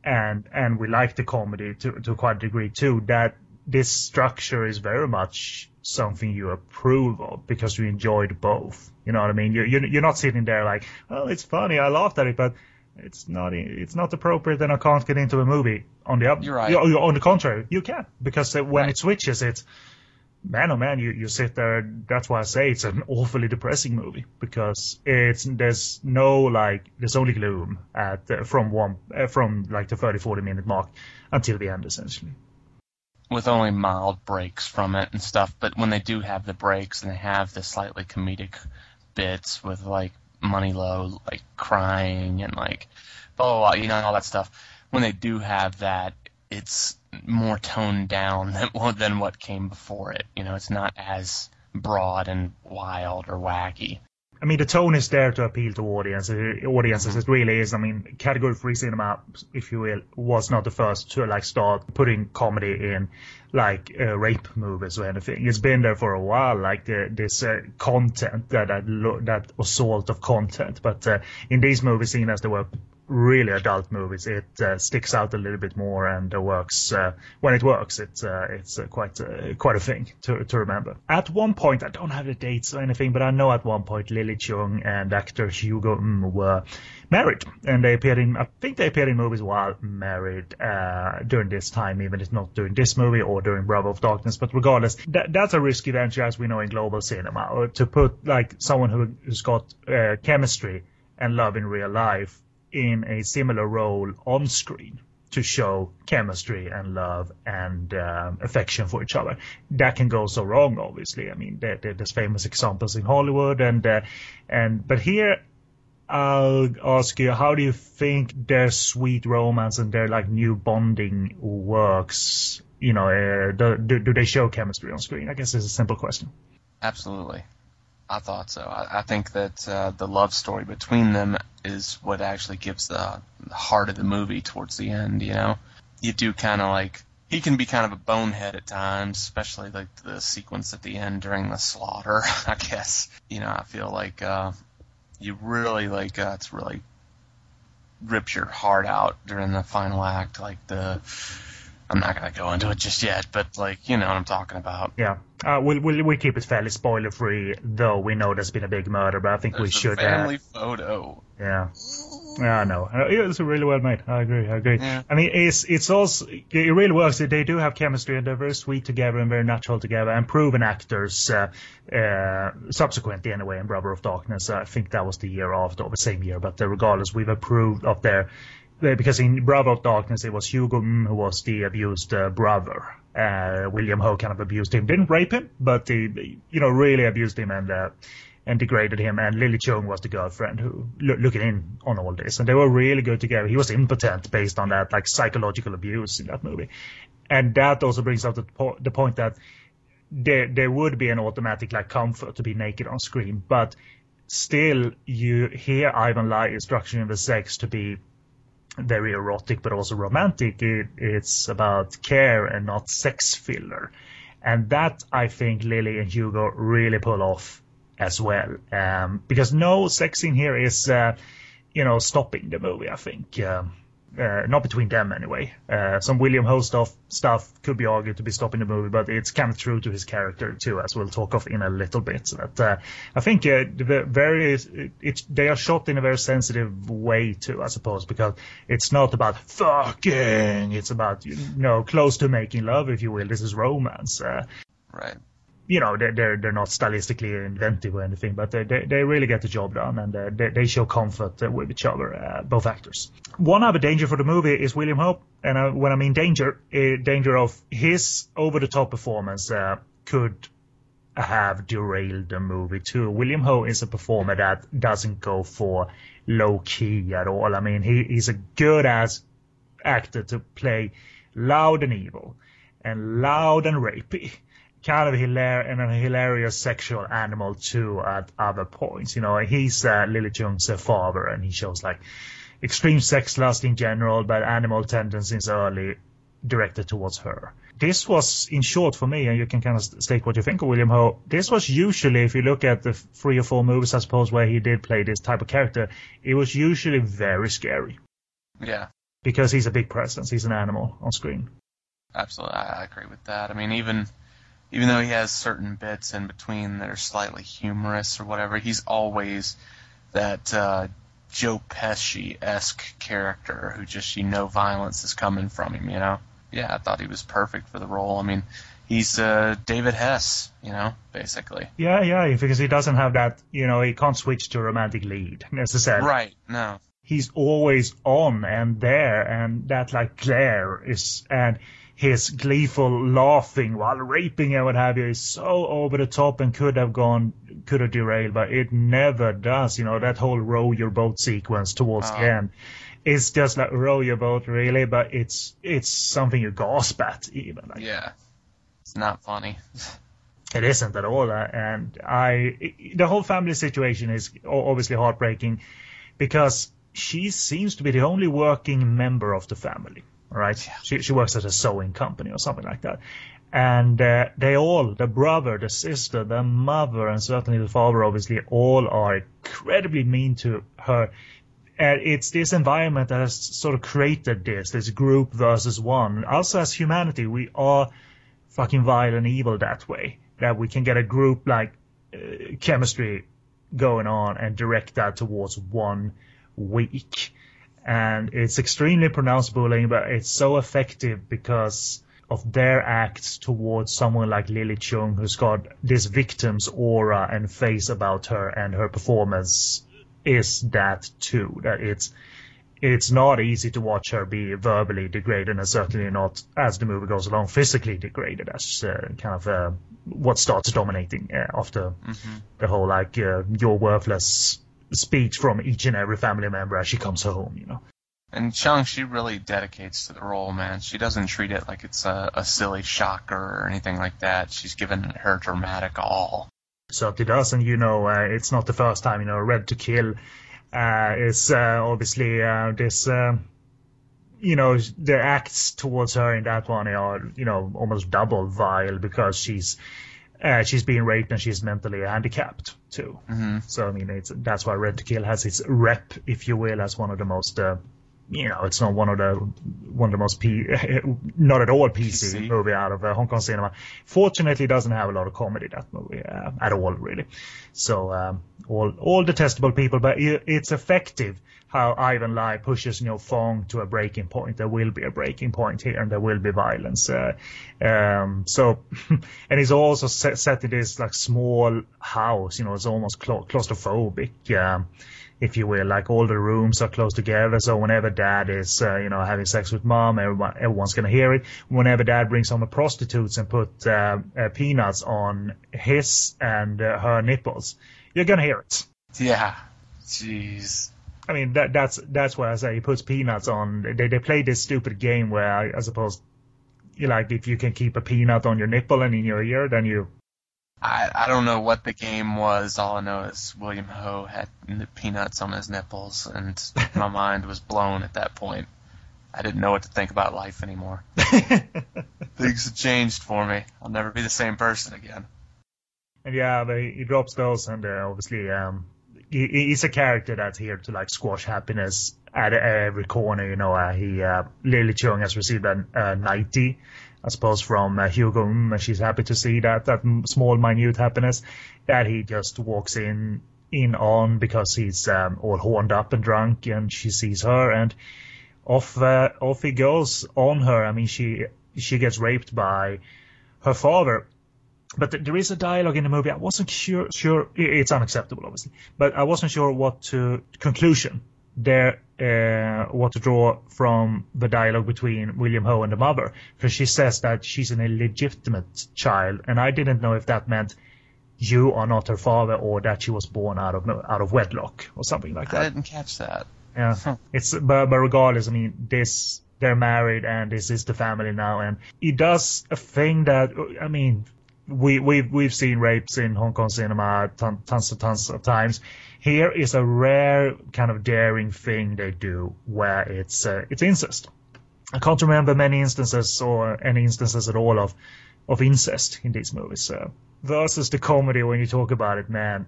and and we like the comedy to to quite a degree too. That this structure is very much something you approve of because you enjoyed both. You know what I mean? You're you're, not sitting there like, oh, it's funny, I laughed at it, but it's not it's not appropriate and I can't get into a movie. On the up, You're right. You're, On the contrary, you can because when Right. it switches, it's man oh man, you you sit there. That's why I say it's an awfully depressing movie because it's there's no like there's only gloom at uh, from one uh, from like the 30 40 minute mark until the end essentially. With only mild breaks from it and stuff. But when they do have the breaks and they have the slightly comedic bits with like Money Lo like crying and like blah you know all that stuff. When they do have that, it's more toned down than than what came before it. You know, it's not as broad and wild or wacky. I mean, the tone is there to appeal to audiences. Audiences, it really is. I mean, category three cinema, if you will, was not the first to like start putting comedy in like uh, rape movies or anything. It's been there for a while, like the, this uh, content that that, that assault of content. But uh, in these movies, seen as they were really adult movies, it uh, sticks out a little bit more and uh, works. Uh, when it works, it's uh, it's uh, quite uh, quite a thing to to remember. At one point, I don't have the dates or anything, but I know at one point Lily Chung and actor Hugo mm, were married, and they appeared in. I think they appeared in movies while married during this time, even if not during this movie or during Brother of Darkness. But regardless, that, that's a risky venture, as we know in global cinema, or to put like someone who, who's got chemistry and love in real life in a similar role on screen to show chemistry and love and um, affection for each other. That can go so wrong, obviously. I mean, there, there- there's famous examples in Hollywood, and uh, and but here I'll ask you, how do you think their sweet romance and their like new bonding works? You know, uh, do, do do they show chemistry on screen? I guess it's a simple question. Absolutely. I thought so. I, I think that uh, the love story between them is what actually gives the, heart of the movie towards the end. You know, you do kind of like he can be kind of a bonehead at times, especially like the sequence at the end during the slaughter. I guess you know I feel like uh, you really like uh, it's really rips your heart out during the final act. Like the I'm not gonna go into it just yet, but like you know what I'm talking about. Yeah, uh, we'll, we'll we keep it fairly spoiler free, though we know there's been a big murder, but I think we There's a should. Uh, family photo. Yeah. Yeah, I know. Uh, It's really well made. I agree. I agree. Yeah. I mean, it's it's also it really works. They do have chemistry and they're very sweet together and very natural together and proven actors. Uh, uh, subsequently, anyway, in Brother of Darkness, I think that was the year after, or the same year. But uh, regardless, we've approved of their uh, because in Brother of Darkness it was Hugo who was the abused uh, brother. Uh, William Ho kind of abused him, didn't rape him, but he, you know, really abused him and. Uh, and degraded him. And Lily Chung was the girlfriend who loo- looking in on all this, and they were really good together. He was impotent based on that like psychological abuse in that movie, and that also brings up the, po- the point that there there would be an automatic like comfort to be naked on screen, but still you hear Ivan Lai is structuring the sex to be very erotic but also romantic. It, it's about care and not sex filler. And that I think Lily and Hugo really pull off as well. Um, because no sex in here is, uh, you know, stopping the movie, I think. Um, uh, not between them anyway. Uh, some William Ho stuff, could be argued to be stopping the movie, but it's kind of true to his character too, as we'll talk of in a little bit. So that, uh, I think uh, the very it, it's they are shot in a very sensitive way too, I suppose, because it's not about fucking. It's about you know close to making love, if you will. This is romance. Uh, Right. You know they're they're, they're not stylistically inventive or anything, but they they, they really get the job done and uh, they, they show comfort uh, with each other, uh, both actors. One other danger for the movie is William Ho, and uh, when I mean danger, uh, danger of his over the top performance uh, could have derailed the movie too. William Ho is a performer that doesn't go for low key at all. I mean, he, he's a good ass actor to play loud and evil and loud and rapey. Kind of hilar- and a hilarious sexual animal too at other points. You know, he's uh, Lily Chung's uh, father and he shows like extreme sex lust in general, but animal tendencies early directed towards her. This was, in short, for me, and you can kind of state what you think of William Ho. This was usually, if you look at the three or four movies, I suppose, where he did play this type of character, it was usually very scary Yeah, because he's a big presence. He's an animal on screen. absolutely. I agree with that. I mean, even even though he has certain bits in between that are slightly humorous or whatever, he's always that uh, Joe Pesci esque character who just you know violence is coming from him. You know. Yeah, I thought he was perfect for the role. I mean, he's uh, David Hess. You know, basically. Yeah, yeah, because he doesn't have that, you know, he can't switch to a romantic lead necessarily. Right. No. he's always on and there and that like glare is and his gleeful laughing while raping and what have you is so over the top and could have gone could have derailed but it never does you know that whole row your boat sequence towards the Oh. end is just like row your boat really but it's it's something you gasp at even like Yeah. It's not funny. it isn't at all, uh, and I the whole family situation is obviously heartbreaking because she seems to be the only working member of the family. Right, she she works at a sewing company or something like that, and uh, they all the brother, the sister, the mother, and certainly the father, obviously, all are incredibly mean to her. And it's this environment that has sort of created this, this group versus one. Also, as humanity, we are fucking vile and evil that way. That we can get a group like uh, chemistry going on and direct that towards one weak. And it's extremely pronounced bullying, but it's so effective because of their acts towards someone like Lily Chung, who's got this victim's aura and face about her, and her performance is that too. That it's it's not easy to watch her be verbally degraded, and certainly not as the movie goes along physically degraded, as uh, kind of uh, what starts dominating uh, after the whole like uh, "you're worthless" speech from each and every family member as she comes home. You know. And Chung, she really dedicates to the role, man. She doesn't treat it like it's a, a silly shocker or anything like that. She's given her dramatic all. certainly does, and you know, uh, it's not the first time. You know, Red to Kill uh, is uh, obviously uh, this. Uh, you know, the acts towards her in that one are, you know, almost double vile because she's uh, she's being raped and she's mentally handicapped too. hmm So I mean, it's that's why Red to Kill has its rep, if you will, as one of the most. Uh, you know, it's not one of the one of the most P, not at all PC, PC. movie out of uh, Hong Kong cinema. Fortunately, it doesn't have a lot of comedy that movie uh, at all, really. So um, all all detestable people, but it's effective how Ivan Lai pushes you know Fong to a breaking point. There will be a breaking point here, and there will be violence. Uh, um, so, and he's also set, set in this like small house. You know, it's almost cla- claustrophobic. If you will, like all the rooms are close together. So whenever dad is, uh, you know, having sex with mom, everyone, everyone's gonna hear it. Whenever dad brings home prostitutes and put uh, uh, peanuts on his and uh, her nipples, you're gonna hear it. Yeah. Jeez. I mean, that, that's that's why I say he puts peanuts on. They they play this stupid game where I, I suppose, you like if you can keep a peanut on your nipple and in your ear, then you I, I don't know what the game was. All I know is William Ho had peanuts on his nipples, and my mind was blown at that point. I didn't know what to think about life anymore. Things have changed for me. I'll never be the same person again. And yeah, but he, he drops those, and uh, obviously, um, he's a character that's here to like squash happiness at every corner. You know, uh, he uh, Lily Chung has received a, a 90, I suppose, from uh, Hugo, and she's happy to see that that small, minute happiness that he just walks in in on because he's um, all horned up and drunk, and she sees her, and off uh, off he goes on her. I mean, she she gets raped by her father but th- there is a dialogue in the movie. I wasn't sure. Sure, it's unacceptable, obviously, but I wasn't sure what to conclusion there, uh, what to draw from the dialogue between William Ho and the mother, because she says that she's an illegitimate child, and I didn't know if that meant you are not her father or that she was born out of out of wedlock or something like that. I didn't catch that. Yeah, Huh. it's but, but regardless, I mean, this they're married and this is the family now, and he does a thing that I mean, we we've we've seen rapes in Hong Kong cinema ton, tons and tons of times. Here is a rare kind of daring thing they do where it's uh, it's incest. I can't remember many instances or any instances at all of of incest in these movies. So versus the comedy when you talk about it, man,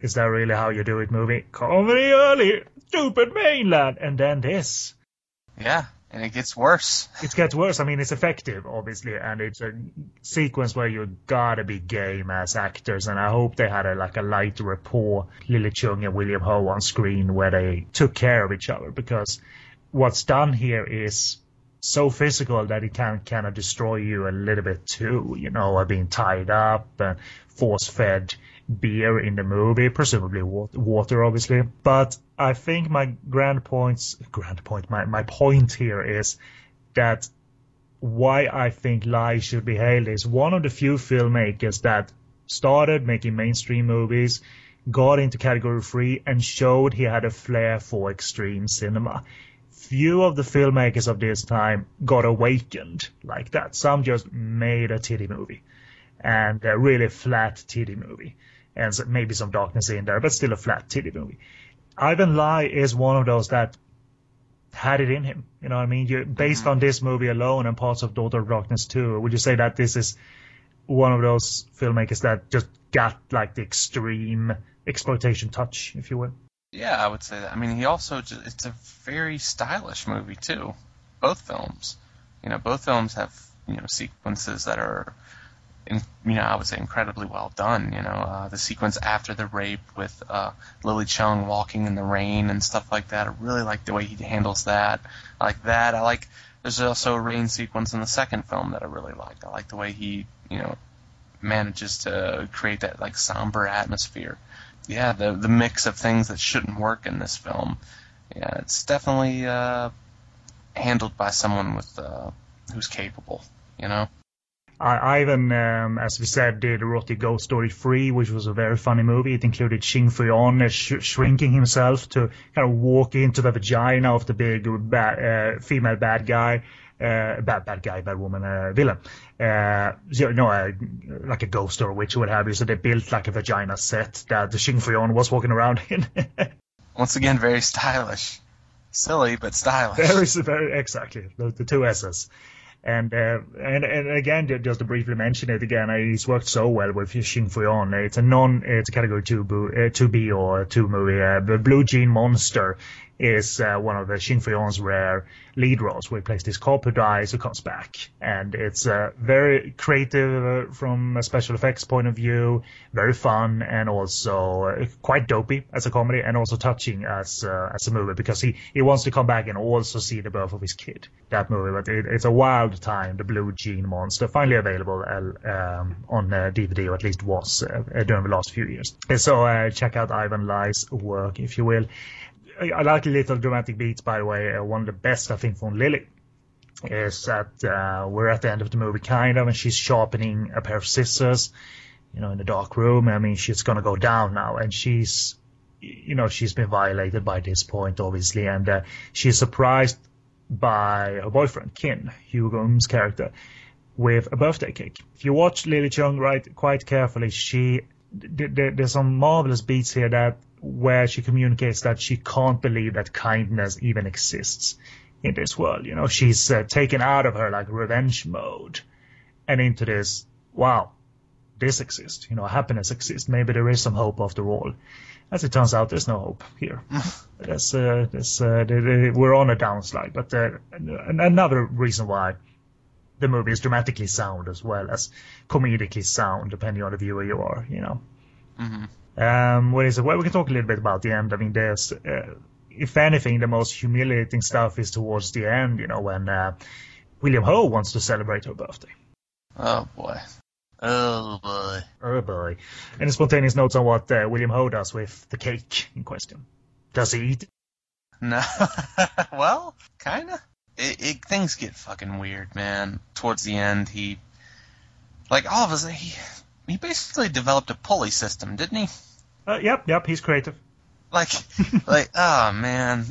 is that really how you do it? Movie comedy early, stupid mainland, and then this. Yeah, and it gets worse. It gets worse. I mean, it's effective, obviously, and it's a sequence where you gotta be game as actors. And I hope they had a like a light rapport, Lily Chung and William Ho on screen, where they took care of each other. Because what's done here is so physical that it can kind of destroy you a little bit too. You know, being tied up and force fed beer in the movie, presumably water, obviously. But I think my grand points, grand point, my, my point here is that why I think Lai should be hailed is one of the few filmmakers that started making mainstream movies, got into category three, and showed he had a flair for extreme cinema few of the filmmakers of this time got awakened like that. Some just made a titty movie and a really flat titty movie and maybe some darkness in there, but still a flat titty movie. Ivan Lai is one of those that had it in him. You know what I mean? You, based mm-hmm. on this movie alone and parts of Daughter of Darkness too, would you say that this is one of those filmmakers that just got like the extreme exploitation touch, if you will? Yeah, I would say that. I mean, he also just, it's a very stylish movie too. Both films, you know, both films have you know sequences that are, you know, I would say incredibly well done. You know, uh, the sequence after the rape with uh, Lily Chung walking in the rain and stuff like that. I really like the way he handles that. I like that. I like. There's also a rain sequence in the second film that I really like. I like the way he, you know, manages to create that like somber atmosphere yeah, the the mix of things that shouldn't work in this film. Yeah, it's definitely uh, handled by someone with uh, who's capable. You know. Ivan, um, as we said, did Erotic Ghost Story 3, which was a very funny movie. It included Shing Fui-On uh, sh- shrinking himself to kind of walk into the vagina of the big ba- uh, female bad guy uh, bad bad guy, bad woman, uh, villain. Uh, you know, uh, like a ghost or a witch or what have you. So they built like a vagina set that the Shing Fui-On was walking around in. Once again, very stylish, silly but stylish. Very, very exactly the, the two S's. And, uh, and and again, just to briefly mention it again, he's worked so well with Shing Fui-On. It's a non, it's a category two, uh, two B or two movie. Uh, the Blue Jean Monster is uh, one of the Shing Fui-On's rare lead roles, he plays this cop who dies who comes back, and it's uh, very creative uh, from a special effects point of view, very fun, and also uh, quite dopey as a comedy, and also touching as uh, as a movie because he he wants to come back and also see the birth of his kid. That movie, but it, it's a wild time. The Blue Jean Monster, finally available uh, um, on DVD, or at least was during the last few years. So check out Ivan Lai's work if you will. I like little dramatic beats, by the way. Uh, one of the best, I think, from Lily is that uh, we're at the end of the movie, kind of, and she's sharpening a pair of scissors, you know, in the dark room. I mean, she's gonna go down now, and she's, you know, she's been violated by this point, obviously, and uh, she's surprised by her boyfriend, Kin, Hugo Ng's character, with a birthday cake. If you watch Lily Chung right quite carefully, she there's some marvelous beats here that where she communicates that she can't believe that kindness even exists in this world. You know, she's uh, taken out of her like revenge mode and into this, wow, this exists. You know, happiness exists. Maybe there is some hope after all. As it turns out, there's no hope here. there's, uh, there's, uh, we're on a downslide. But uh, another reason why the movie is dramatically sound as well as comedically sound, depending on the viewer you are. You know. Mm-hmm. Um, what is it? Well, we can talk a little bit about the end. I mean, there's, uh, if anything, the most humiliating stuff is towards the end. You know, when uh, William Ho wants to celebrate her birthday. Oh boy. Oh boy. Oh boy. Any spontaneous notes on what uh, William Ho does with the cake in question? Does he eat? No. well, kinda. It, it, things get fucking weird, man. Towards the end, he, like all of us, he he basically developed a pulley system, didn't he? Uh, yep, yep, he's creative. Like, like, oh man,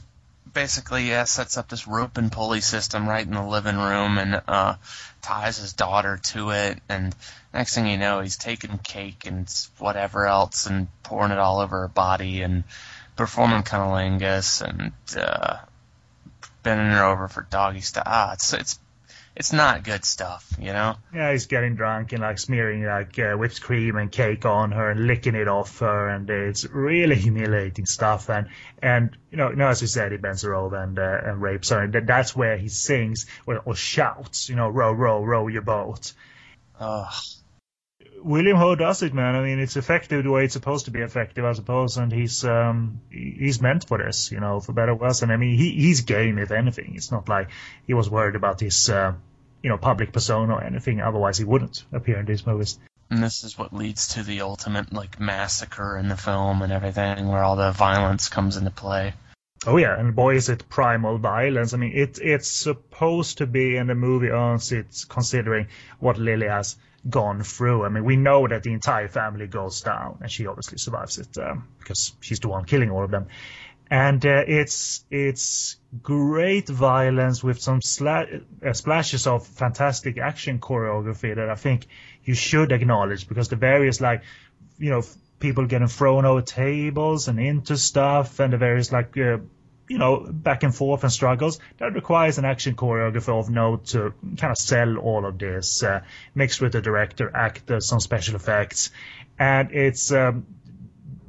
basically, yeah, sets up this rope and pulley system right in the living room and uh, ties his daughter to it. And next thing you know, he's taking cake and whatever else and pouring it all over her body and performing cunnilingus and uh, bending her over for doggy style. Ah, it's it's it's not good stuff, you know. Yeah, he's getting drunk and like smearing like uh, whipped cream and cake on her and licking it off her, and it's really humiliating stuff. And and you know, you know as you said, he bends her over and uh, and rapes her, and that's where he sings or, or shouts, you know, row, row, row your boat. Ugh. William Ho does it, man. I mean, it's effective the way it's supposed to be effective, I suppose, and he's um he's meant for this, you know, for better or worse. And I mean, he he's game if anything. It's not like he was worried about his uh, you know public persona or anything. Otherwise, he wouldn't appear in these movies. And this is what leads to the ultimate like massacre in the film and everything, where all the violence comes into play. Oh yeah, and boy is it primal violence. I mean, it it's supposed to be, and the movie earns it considering what Lily has gone through. I mean, we know that the entire family goes down, and she obviously survives it um, because she's the one killing all of them. And uh, it's it's great violence with some sla- uh, splashes of fantastic action choreography that I think you should acknowledge because the various like you know people getting thrown over tables and into stuff and the various like uh, you know, back and forth and struggles. That requires an action choreographer of note to kind of sell all of this, uh, mixed with the director, actors, some special effects. And it's, um,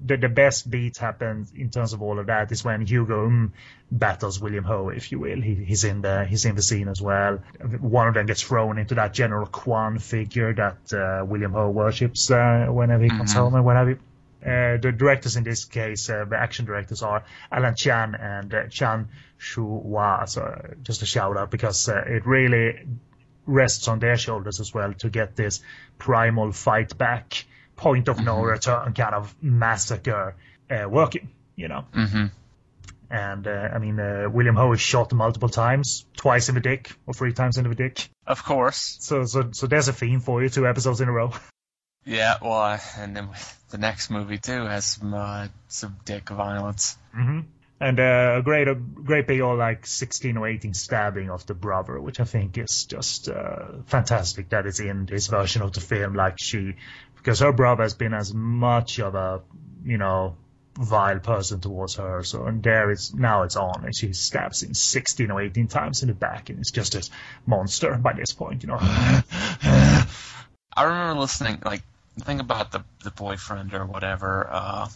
the, the best beat happens in terms of all of that is when Hugo um, battles William Ho, if you will. He, he's in the he's in the scene as well. One of them gets thrown into that General Kwan figure that uh, William Ho worships uh, whenever he comes Mhm. home and whatever. Uh, the directors in this case, uh, the action directors are Alan Chan and uh, Chan Shu Hua. So just a shout out because uh, it really rests on their shoulders as well to get this primal fight back, point of no return kind of massacre uh, working. You know, hmm and uh, I mean uh, William Ho is shot multiple times, twice in the dick or three times in the dick. Of course. So so so there's a theme for you, two episodes in a row. Yeah. Well, and then the next movie too has some uh, some dick violence. hmm And uh, a great, a great old like 16 or 18 stabbing of the brother, which I think is just uh, fantastic that it's in this version of the film. Like she, because her brother has been as much of a, you know, vile person towards her. So and there it's now it's on, and she stabs him 16 or 18 times in the back, and it's just this monster by this point, you know. I remember listening, like, think about the the boyfriend or whatever. Uh,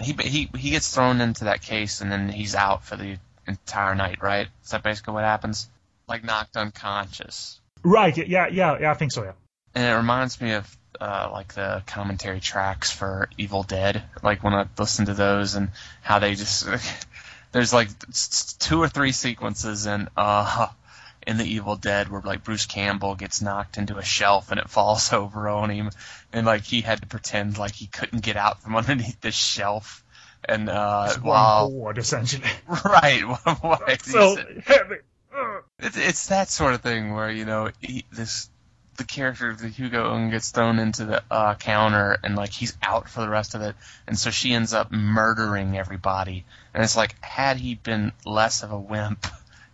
he he he gets thrown into that case and then he's out for the entire night, right? Is that basically what happens? Like knocked unconscious. right? Yeah, yeah, yeah. I think so. Yeah. And it reminds me of uh, like the commentary tracks for Evil Dead. Like when I listen to those and how they just there's like two or three sequences and uh in the Evil Dead where like Bruce Campbell gets knocked into a shelf and it falls over on him, and like he had to pretend like he couldn't get out from underneath the shelf. And uh, It's while board essentially. right, right, so heavy. It's, it's that sort of thing where you know he, this the character of the Hugo Ng gets thrown into the uh, counter and like he's out for the rest of it, and so she ends up murdering everybody. And it's like had he been less of a wimp,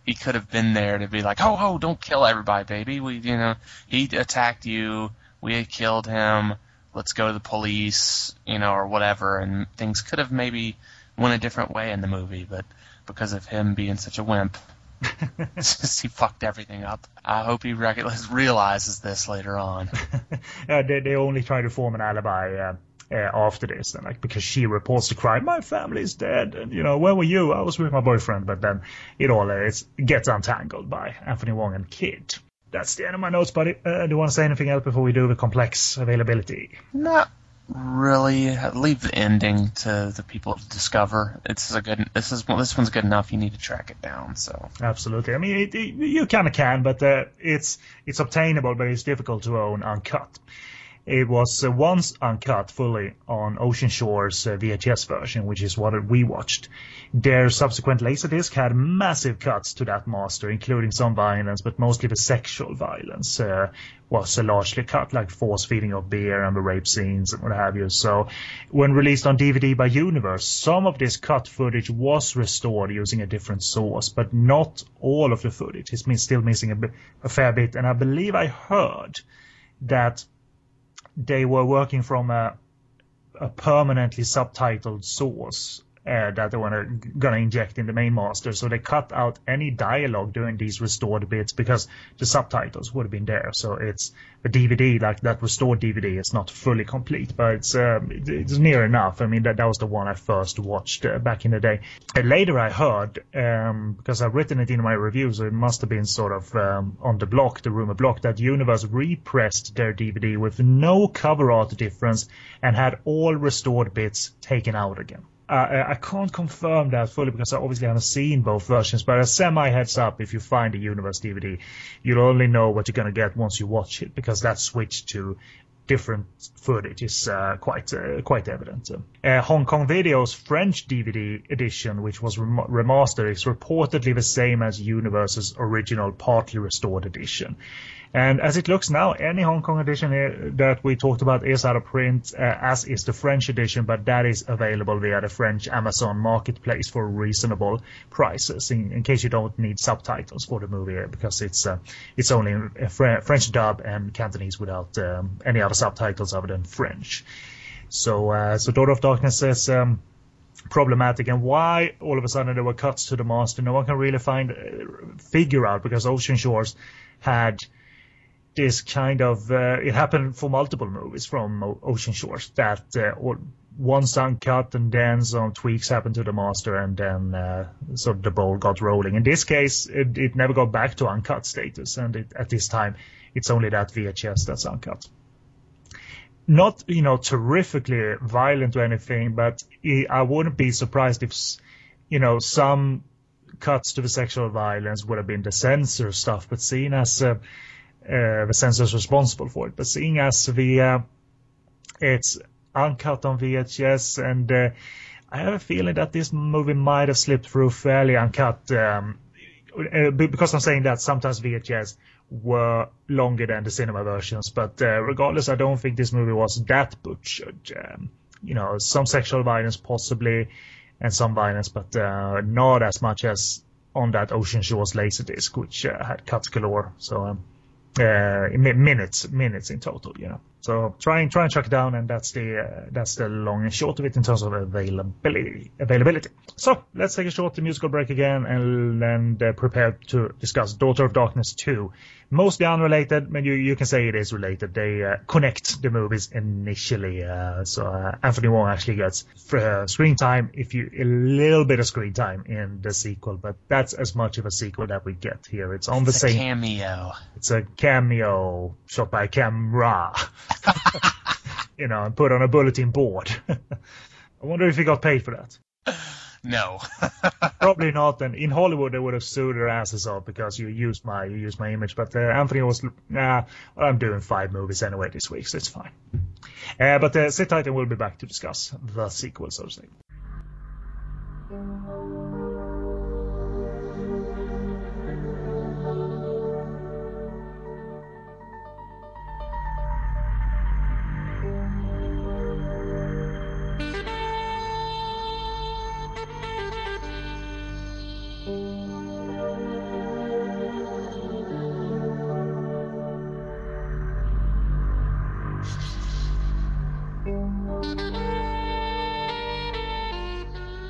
he could have been there to be like, oh, oh, don't kill everybody, baby. We, you know, he attacked you. We had killed him. Let's go to the police, you know, or whatever. And things could have maybe went a different way in the movie, but because of him being such a wimp, just, he fucked everything up. I hope he rec- realizes this later on. uh, they, they only try to form an alibi uh, uh, after this, and like because she reports the crime, my family's dead, and you know where were you? I was with my boyfriend, but then it all uh, it's, gets untangled by Anthony Wong and Kid. That's the end of my notes, buddy. Uh, do you want to say anything else before we do the complex availability? Not really. Leave the ending to the people to discover. It's a good. This is this one's good enough. You need to track it down. So Absolutely. I mean, it, it, you kind of can, but uh, it's it's obtainable, but it's difficult to own uncut. It was uh, once uncut fully on Ocean Shores uh, VHS version, which is what we watched. Their subsequent Laserdisc had massive cuts to that master, including some violence, but mostly the sexual violence uh, was uh, largely cut, like force feeding of beer and the rape scenes and what have you. So, when released on DVD by Universe, some of this cut footage was restored using a different source, but not all of the footage. It's still missing a, fair bit, and I believe I heard that they were working from a, a permanently subtitled source uh, that they want to gonna inject in the main master. So they cut out any dialogue during these restored bits because the subtitles would have been there. So it's a DVD like that restored DVD. It's not fully complete, but it's um, it's near enough. I mean that that was the one I first watched uh, back in the day. And later I heard um, because I've written it in my review, so it must have been sort of um, on the block, the rumor block, that Universe repressed their DVD with no cover art difference and had all restored bits taken out again. Uh, I can't confirm that fully because I obviously haven't seen both versions, but a semi heads up if you find a Universe DVD, you'll only know what you're going to get once you watch it because that switch to different footage is uh, quite uh, quite evident. Uh, Hong Kong Video's French DVD edition, which was rem- remastered, is reportedly the same as Universe's original partly restored edition. And as it looks now, any Hong Kong edition that we talked about is out of print, uh, as is the French edition, but that is available via the French Amazon marketplace for reasonable prices. In, in case you don't need subtitles for the movie, because it's uh, it's only a Fr- French dub and Cantonese without um, any other subtitles other than French. So, uh, so Daughter of Darkness is. Um, problematic and why all of a sudden there were cuts to the master no one can really find uh, figure out because ocean shores had this kind of uh, it happened for multiple movies from Ocean Shores that uh, all, one's uncut and then some tweaks happened to the master and then uh, sort of the ball got rolling. In this case, it, it never got back to uncut status, and it, at this time, it's only that VHS that's uncut. Not you know terrifically violent or anything, but I wouldn't be surprised if you know some cuts to the sexual violence would have been the censor stuff, but seen as uh, uh, the censors responsible for it. But seeing as uh, it's uncut on VHS, and uh, I have a feeling that this movie might have slipped through fairly uncut. Um, uh, because I'm saying that sometimes VHS were longer than the cinema versions, but uh, regardless, I don't think this movie was that butchered. Um, you know, some sexual violence possibly, and some violence, but uh, not as much as on that Ocean Shores Laserdisc, which uh, had cuts galore. So. Um, uh, minutes, minutes in total, you know. So try and try and track it down, and that's the uh, that's the long and short of it in terms of availability. Availability. So let's take a short musical break again, and then uh, prepare to discuss Daughter of Darkness 2 mostly unrelated, but you, you can say it is related. They uh, connect the movies initially. Uh, so uh, Anthony Wong actually gets uh, screen time, if you a little bit of screen time in the sequel, but that's as much of a sequel that we get here. It's on it's the same cameo. It's a cameo shot by camera. you know, and put on a bulletin board. I wonder if he got paid for that. No. Probably not. And in Hollywood, they would have sued their asses off because you used my you used my image. But uh, Anthony was, nah, well, I'm doing five movies anyway this week, so it's fine. Uh, but uh, sit tight, and we'll be back to discuss the sequel, so to.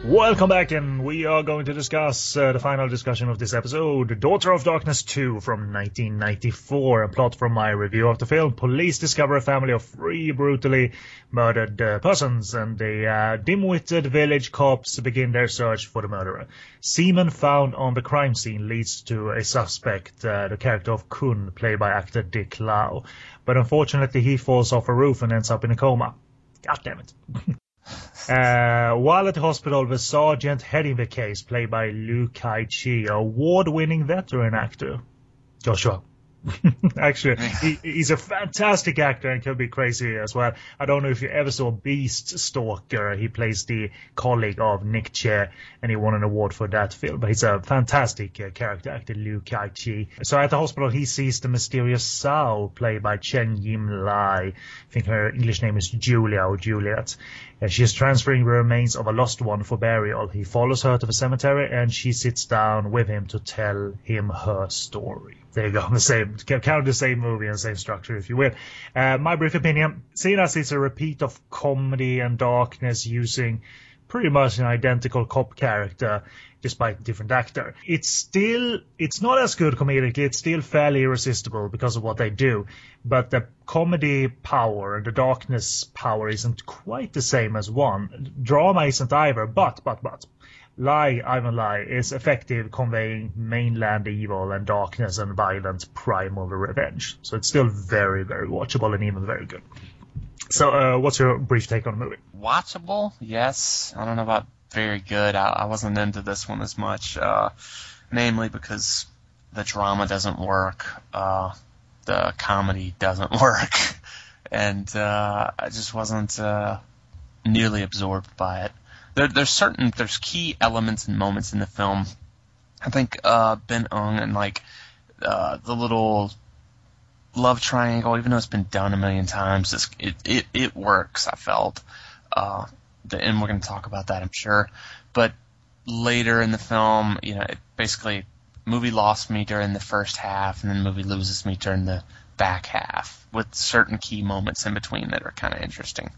Welcome back, and we are going to discuss uh, the final discussion of this episode Daughter of Darkness 2 from 1994. A plot from my review of the film Police discover a family of three brutally murdered uh, persons, and the uh, dim witted village cops begin their search for the murderer. Semen found on the crime scene leads to a suspect, uh, the character of Kun, played by actor Dick Lau. But unfortunately, he falls off a roof and ends up in a coma. God damn it. Uh, while at the hospital, the sergeant heading the case, played by Liu Kai Chi, award-winning veteran actor, Joshua. Actually, he, he's a fantastic actor and can be crazy as well. I don't know if you ever saw Beast Stalker. He plays the colleague of Nick Che, and he won an award for that film. But he's a fantastic uh, character actor, Liu Kai Chi. So at the hospital, he sees the mysterious Sao, played by Chen Yim Lai. I think her English name is Julia or Juliet. Uh, she is transferring the remains of a lost one for burial. He follows her to the cemetery, and she sits down with him to tell him her story. There you go, the same, kind of the same movie and same structure, if you will. Uh, my brief opinion, seeing as it's a repeat of comedy and darkness using pretty much an identical cop character despite a different actor. It's still it's not as good comedically. It's still fairly irresistible because of what they do, but the comedy power and the darkness power isn't quite the same as one. Drama isn't either, but but but. Lai, Ivan Lai is effective conveying mainland evil and darkness and violence, primal revenge. So it's still very, very watchable and even very good. So, uh, what's your brief take on the movie? Watchable, yes. I don't know about very good. I, I wasn't into this one as much, uh, namely because the drama doesn't work, uh, the comedy doesn't work, and uh, I just wasn't uh, nearly absorbed by it. There, there's certain there's key elements and moments in the film. I think uh, Ben Ng and like uh, the little love triangle, even though it's been done a million times, it it it works. I felt, uh, the, and we're going to talk about that, I'm sure. But later in the film, you know, it basically movie lost me during the first half, and then movie loses me during the back half, with certain key moments in between that are kind of interesting.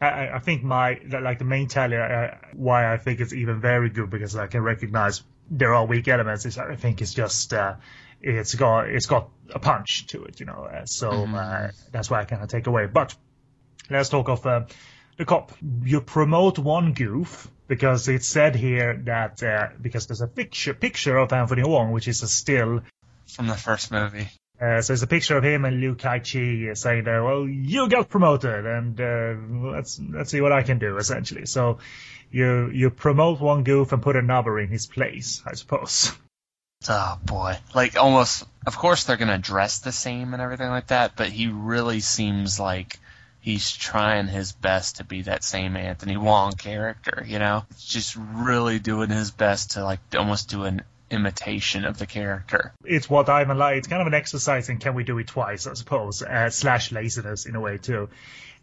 I, I think my like the main tally uh, why I think it's even very good because I can recognize there are weak elements. Is I think it's just uh, it's got it's got a punch to it, you know. Uh, so mm-hmm. uh, that's why I kind of take away. But let's talk of uh, the cop. You promote one goof because it's said here that uh, because there's a picture picture of Anthony Wong, which is a still from the first movie. Uh, so there's a picture of him and Liu Kai-chi saying there, well, you got promoted and uh, let's let's see what I can do, essentially. So you you promote one goof and put another in his place, I suppose. Oh boy. Like almost of course they're gonna dress the same and everything like that, but he really seems like he's trying his best to be that same Anthony Wong character, you know? Just really doing his best to like almost do an imitation of the character. It's what I'm like. It's kind of an exercise in can we do it twice, I suppose, uh, slash laziness in a way too.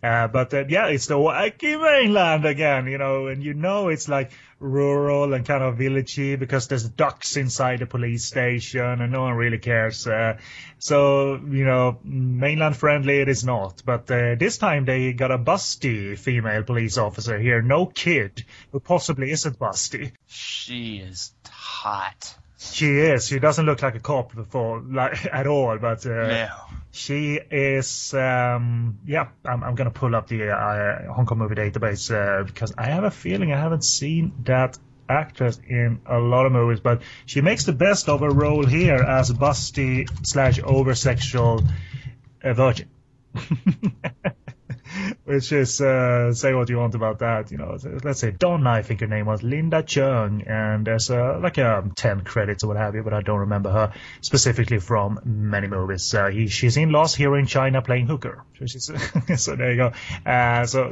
Uh, but uh, yeah, it's the wacky mainland again, you know, and you know it's like rural and kind of villagey because there's ducks inside the police station and no one really cares. Uh, so, you know, mainland friendly it is not. But uh, this time they got a busty female police officer here, no kid, who possibly isn't busty. She is hot. She is. She doesn't look like a cop before, like at all. But uh, no. she is. Um, yeah, I'm, I'm gonna pull up the uh, Hong Kong movie database uh, because I have a feeling I haven't seen that actress in a lot of movies, but she makes the best of her role here as a busty slash over sexual uh, virgin. which is uh, say what you want about that. You know, let's say Donna, I think her name was Linda Chung, and there's uh, like um, ten credits or what have you, but I don't remember her specifically from many movies. Uh, he, she's in Lost Hero in China playing hooker. so there you go. Uh, so,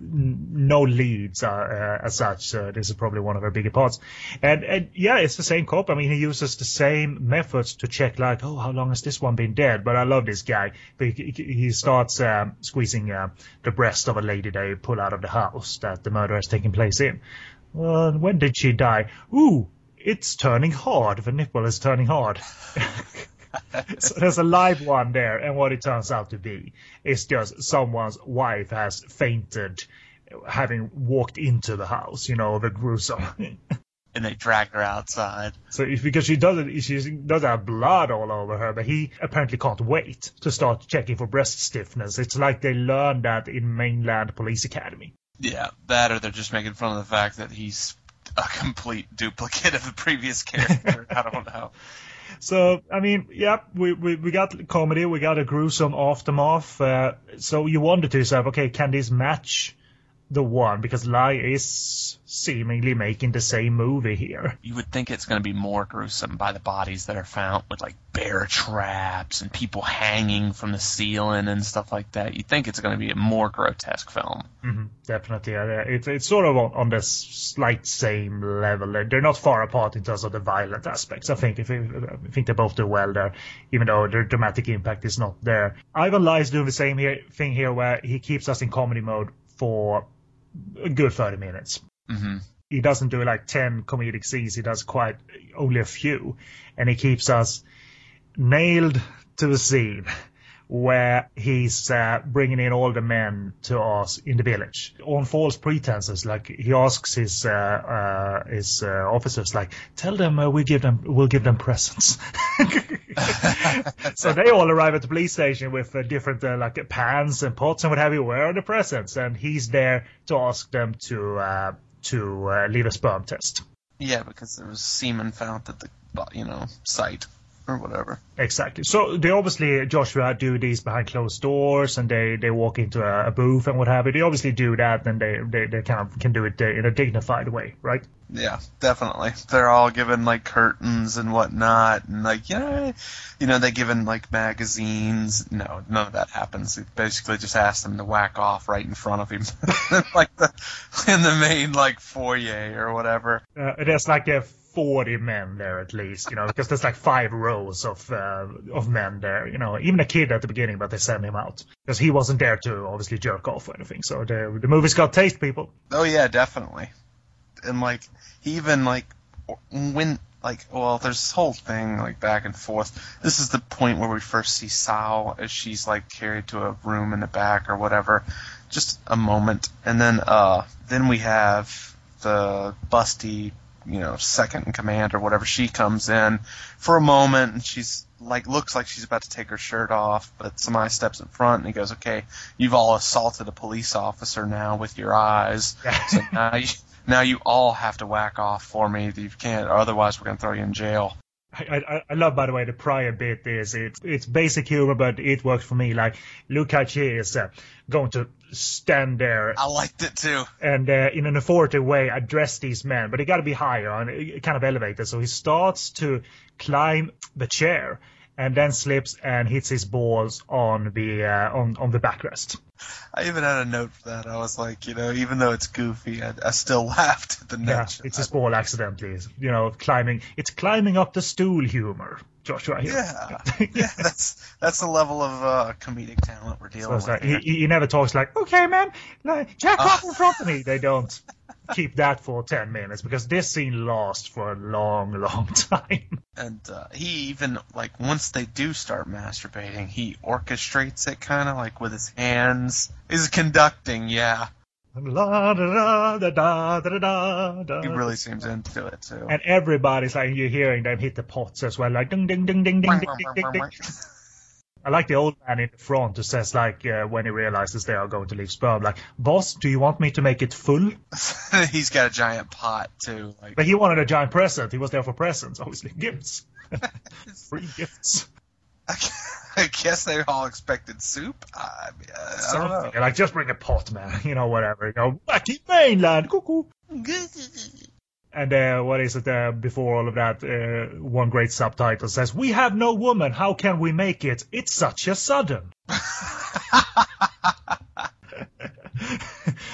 no leads uh, as such. This is probably one of her bigger parts. And, and yeah, it's the same cop. I mean, he uses the same methods to check like, oh, how long has this one been dead? But I love this guy. He, he starts um, squeezing uh, the breast of a lady they pull out of the house that the murder has taken place in. When did she die? Ooh, it's turning hard. The nipple is turning hard. so there's a live one there, and what it turns out to be is just someone's wife has fainted having walked into the house, you know, the gruesome. and they drag her outside. So if, because she doesn't, she doesn't have blood all over her, but he apparently can't wait to start checking for breast stiffness. It's like they learned that in mainland police academy. Yeah, that or they're just making fun of the fact that he's a complete duplicate of the previous character. I don't know. So I mean, yeah, we, we, we got comedy, we got a gruesome aftermath. Uh, so you wonder to yourself, okay, can this match the one because Lai is seemingly making the same movie here. You would think it's going to be more gruesome by the bodies that are found with like bear traps and people hanging from the ceiling and stuff like that. You think it's going to be a more grotesque film. Mm-hmm, definitely, yeah. It's it's sort of on, on the slight same level. They're not far apart in terms of the violent aspects. I think if I think they both do well there, even though their dramatic impact is not there. Ivan Lai is doing the same here, thing here, where he keeps us in comedy mode for a good 30 minutes. Mm-hmm. He doesn't do like 10 comedic scenes, he does quite only a few. And he keeps us nailed to the scene where he's uh, bringing in all the men to us in the village on false pretenses. Like he asks his uh, uh, his uh, officers, like, "Tell them uh, we give them we'll give them presents." so they all arrive at the police station with uh, different uh, like pans and pots and what have you. Where are the presents? And he's there to ask them to uh, to uh, leave a sperm test. Yeah, because there was semen found at the you know site or whatever. Exactly. So they obviously Joshua do these behind closed doors, and they, they walk into a, a booth and what have you. They obviously do that, and they they, they kind of can do it uh, in a dignified way, right? Yeah, definitely. They're all given like curtains and whatnot, and like yeah, you know they given like magazines. No, none of that happens. They basically just ask them to whack off right in front of him, like the in the main like foyer or whatever. Uh, there's like a 40 men there at least, you know, because there's like five rows of uh, of men there, you know, even a kid at the beginning, but they send him out because he wasn't there to obviously jerk off or anything. So the the movie's got taste, people. Oh yeah, definitely. And like he even like when like well, there's this whole thing like back and forth. This is the point where we first see Sal as she's like carried to a room in the back or whatever. Just a moment, and then uh then we have the busty you know second in command or whatever she comes in for a moment and she's like looks like she's about to take her shirt off but somebody steps in front and he goes okay you've all assaulted a police officer now with your eyes. So now you now you all have to whack off for me. You can't or otherwise we're going to throw you in jail. I, I, I love, by the way, the prior bit is it's it's basic humor, but it works for me. Like Liu Kai-chi is uh, going to stand there. I liked it too. And uh, in an authoritative way, address these men, but he got to be higher and kind of elevated. So he starts to climb the chair and then slips and hits his balls on the uh, on on the backrest. I even had a note for that. I was like, you know, even though it's goofy, I, I still laughed at the note. Yeah, it's his ball accidentally. You know, climbing. It's climbing up the stool humor. Joshua here. Yeah, yeah, that's that's the level of uh, comedic talent we're dealing So with. he, he never talks like, okay, man, like, jack off in front of me. They don't keep that for 10 minutes because this scene lasts for a long, long time. and uh, he even like once they do start masturbating, he orchestrates it kind of like with his hands. He's conducting, yeah. La, da, da, da, da, da, da, da. He really seems into it too. And everybody's like, you're hearing them hit the pots as well, like, ding, ding, ding, ding, ding, ding, ding, ding, ding. I like the old man in the front who says, like, uh, when he realizes they are going to leave sperm, like, boss, do you want me to make it full? He's got a giant pot too. Like But he wanted a giant present. He was there for presents, obviously. Gifts. Free gifts. I guess they all expected soup. I, mean, uh, I don't know. Like, just bring a pot, man. You know, whatever. You go, wacky mainland, cuckoo. And uh, what is it uh, before all of that? Uh, one great subtitle says, "We have no woman. How can we make it? It's such a sudden."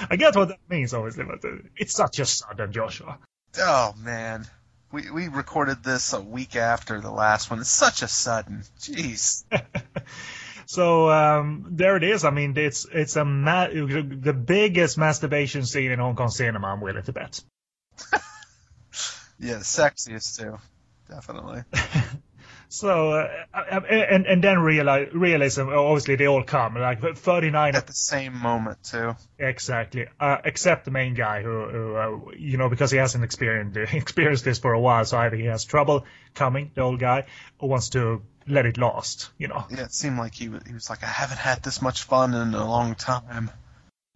I get what that means, obviously, but uh, it's such a sudden, Joshua. Oh man, we we recorded this a week after the last one. It's such a sudden. Jeez. So um, there it is. I mean, it's it's a ma- the biggest masturbation scene in Hong Kong cinema. I'm willing to bet. Yeah, the sexiest too. Definitely. So uh, and and then realize realism. Obviously, they all come like 39 At the same moment too. Exactly. Uh, except the main guy who, who uh, you know, because he hasn't experienced experienced this for a while, so either he has trouble coming, the old guy, or wants to let it last. You know. Yeah, it seemed like he was, he was like, I haven't had this much fun in a long time.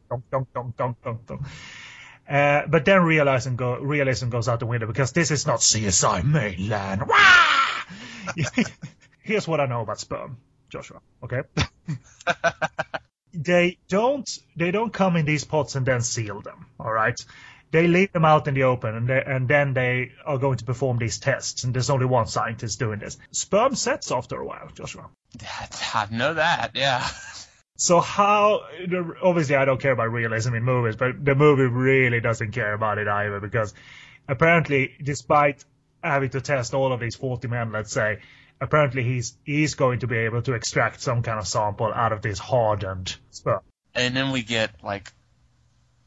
Dunk, dunk, dunk, dunk, dunk, dunk. Uh, but then realizing go, realism goes out the window because this is not CSI Mainland. Here's what I know about sperm, Joshua. Okay. they don't they don't come in these pots and then seal them. All right. They leave them out in the open, and, they, and then they are going to perform these tests. And there's only one scientist doing this. Sperm sets after a while, Joshua. I know that. Yeah. So how? Obviously, I don't care about realism in movies, but the movie really doesn't care about it either because apparently, despite having to test all of these 40 men, let's say, apparently he's he's going to be able to extract some kind of sample out of this hardened sperm. And then we get like,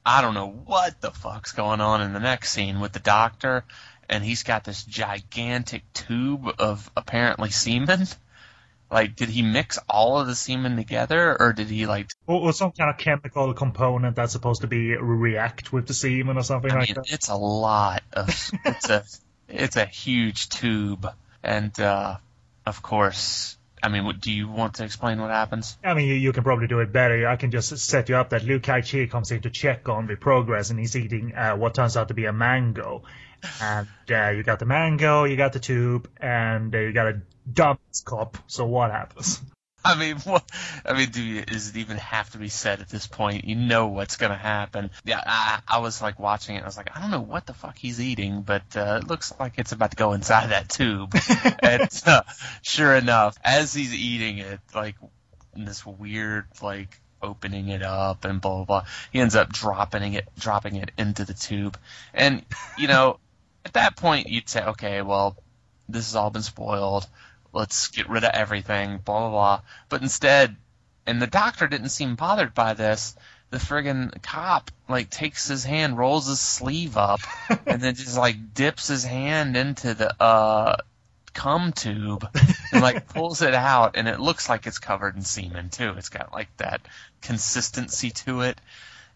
I don't know what the fuck's going on in the next scene with the doctor, and he's got this gigantic tube of apparently semen. Like, did he mix all of the semen together, or did he like? Or, or some kind of chemical component that's supposed to be react with the semen or something I like mean, that. it's a lot of. it's a it's a huge tube, and uh, of course, I mean, do you want to explain what happens? I mean, you, you can probably do it better. I can just set you up that Liu Kai Chi comes in to check on the progress, and he's eating uh, what turns out to be a mango. And uh, you got the mango, you got the tube, and uh, you got a dumbass cop. So what happens? I mean, what? I mean, do you, does it even have to be said at this point? You know what's gonna happen. Yeah, I, I was like watching it. I was like, I don't know what the fuck he's eating, but uh, it looks like it's about to go inside that tube. and uh, sure enough, as he's eating it, like this weird like opening it up and blah blah blah, he ends up dropping it, dropping it into the tube. And you know, at that point, you'd say, okay, well, this has all been spoiled let's get rid of everything, blah blah blah. But instead, and the doctor didn't seem bothered by this. The friggin' cop like takes his hand, rolls his sleeve up, and then just like dips his hand into the uh cum tube and like pulls it out, and it looks like it's covered in semen too. It's got like that consistency to it,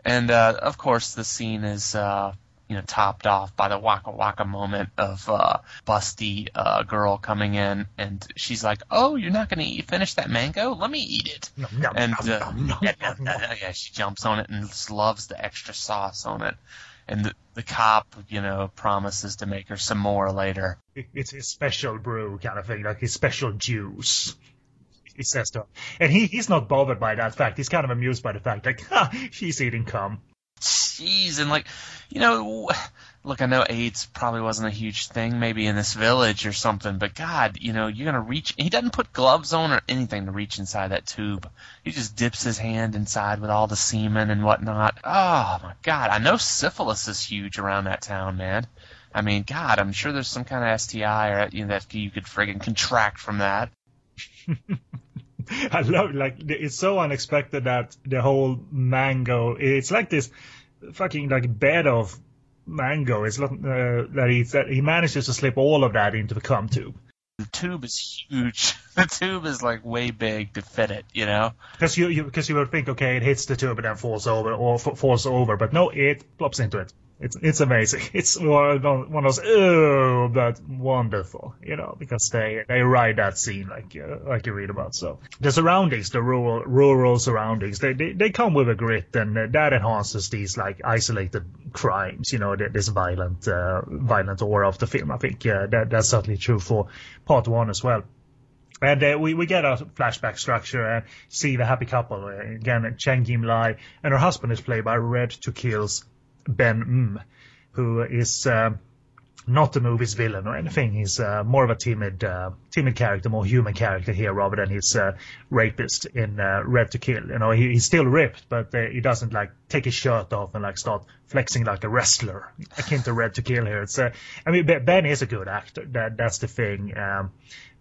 and uh, of course the scene is. uh you know, topped off by the waka waka moment of uh, busty uh, girl coming in, and she's like, "Oh, you're not going to eat, finish that mango? Let me eat it." Nom, and uh, yeah, nom, nom. yeah, yeah, she jumps on it and just loves the extra sauce on it. And the, the cop, you know, promises to make her some more later. It- It's his special brew kind of thing, like his special juice. He says to her. And he, he's not bothered by that fact. He's kind of amused by the fact, like, ha, she's eating cum. Jeez, and like, you know, look, I know AIDS probably wasn't a huge thing, maybe in this village or something, but God, you know, you're gonna reach. He doesn't put gloves on or anything to reach inside that tube. He just dips his hand inside with all the semen and whatnot. Oh my God, I know syphilis is huge around that town, man. I mean, God, I'm sure there's some kind of STI or you know, that you could friggin' contract from that. I love like it's so unexpected that the whole mango. It's like this fucking like bed of mango. It's not uh, that he that he manages to slip all of that into the cum tube. The tube is huge. The tube is like way big to fit it, you know. Because you you because you, would think okay it hits the tube and then falls over or f- falls over, but no, it plops into it. It's it's amazing. It's one of those oh, but wonderful, you know, because they they ride that scene like uh, like you read about. So the surroundings, the rural rural surroundings, they they, they come with a grit, and that enhances these like isolated crimes. You know, this violent uh, violent aura of the film. I think uh, that that's certainly true for part one as well. And uh, we, we get a flashback structure and see the happy couple. Uh, again, Cheng Yim Lai and her husband is played by Red to Kill's Ben Ng, who is uh, not the movie's villain or anything. He's uh, more of a timid, uh, timid character, more human character here rather than his uh, rapist in uh, Red to Kill. You know, he, he's still ripped, but uh, he doesn't like take his shirt off and like start flexing like a wrestler, akin to Red to Kill here. It's, uh, I mean, Ben- is a good actor. That that's the thing. Um,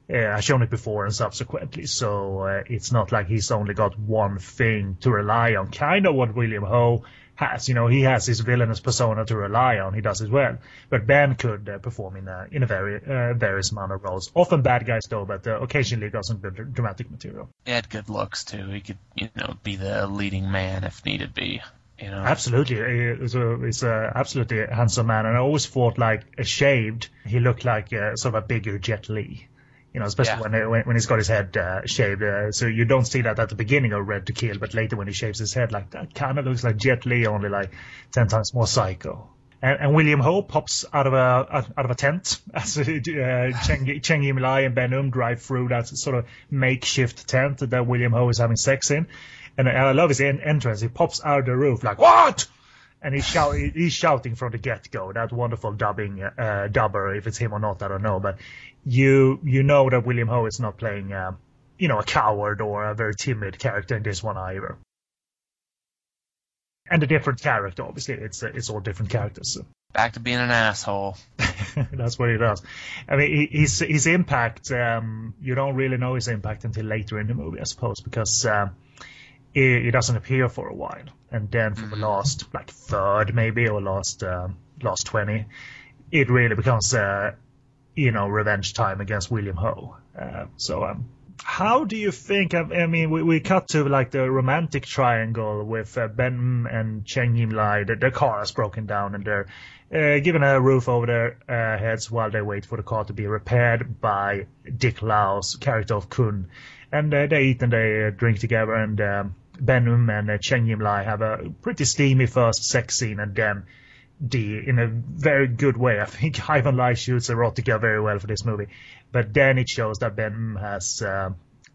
I've shown it before and subsequently, so it's not like he's only got one thing to rely on. Kind of what William Ho has, you know, he has his villainous persona to rely on. He does as well, but Ben could uh, perform in a in a very uh, various amount of roles. Often bad guys though, but uh, occasionally got some good dramatic material. He had good looks too. He could, you know, be the leading man if needed be. You know, Absolutely, he's a, he's a absolutely handsome man, and I always thought like uh, shaved, he looked like uh, sort of a bigger Jet Li. You know, especially Yeah. when, when when he's got his head uh, shaved. Uh, so you don't see that at the beginning of Red to Kill, but later when he shaves his head, like that kind of looks like Jet Li, only like ten times more psycho. And, and William Ho pops out of a out of a tent as uh, Cheng, Cheng Yim Lai and Ben Um drive through that sort of makeshift tent that William Ho is having sex in. And I love his en- entrance. He pops out of the roof like what? And he's, shout, he's shouting from the get-go. That wonderful dubbing uh, dubber, if it's him or not, I don't know. But you you know that William Ho is not playing, uh, you know, a coward or a very timid character in this one either. And a different character, obviously. It's uh, it's all different characters. back to being an asshole. That's what he does. I mean, his his impact. Um, you don't really know his impact until later in the movie, I suppose, because um, he, he doesn't appear for a while, and then for the last like third maybe or last um, last twenty, it really becomes uh, you know revenge time against William Ho. Uh, so um, how do you think? I, I mean, we, we cut to like the romantic triangle with uh, Ben and Cheng Yim Lai. The, their car is broken down and they're uh, given a roof over their uh, heads while they wait for the car to be repaired by Dick Lau's character of Kun. And uh, they eat and they uh, drink together, and um, Ben Um and uh, Cheng Yim Lai have a pretty steamy first sex scene, and then the in a very good way. I think Ivan Lai shoots erotica very well for this movie, but then it shows that Ben Um has. Uh,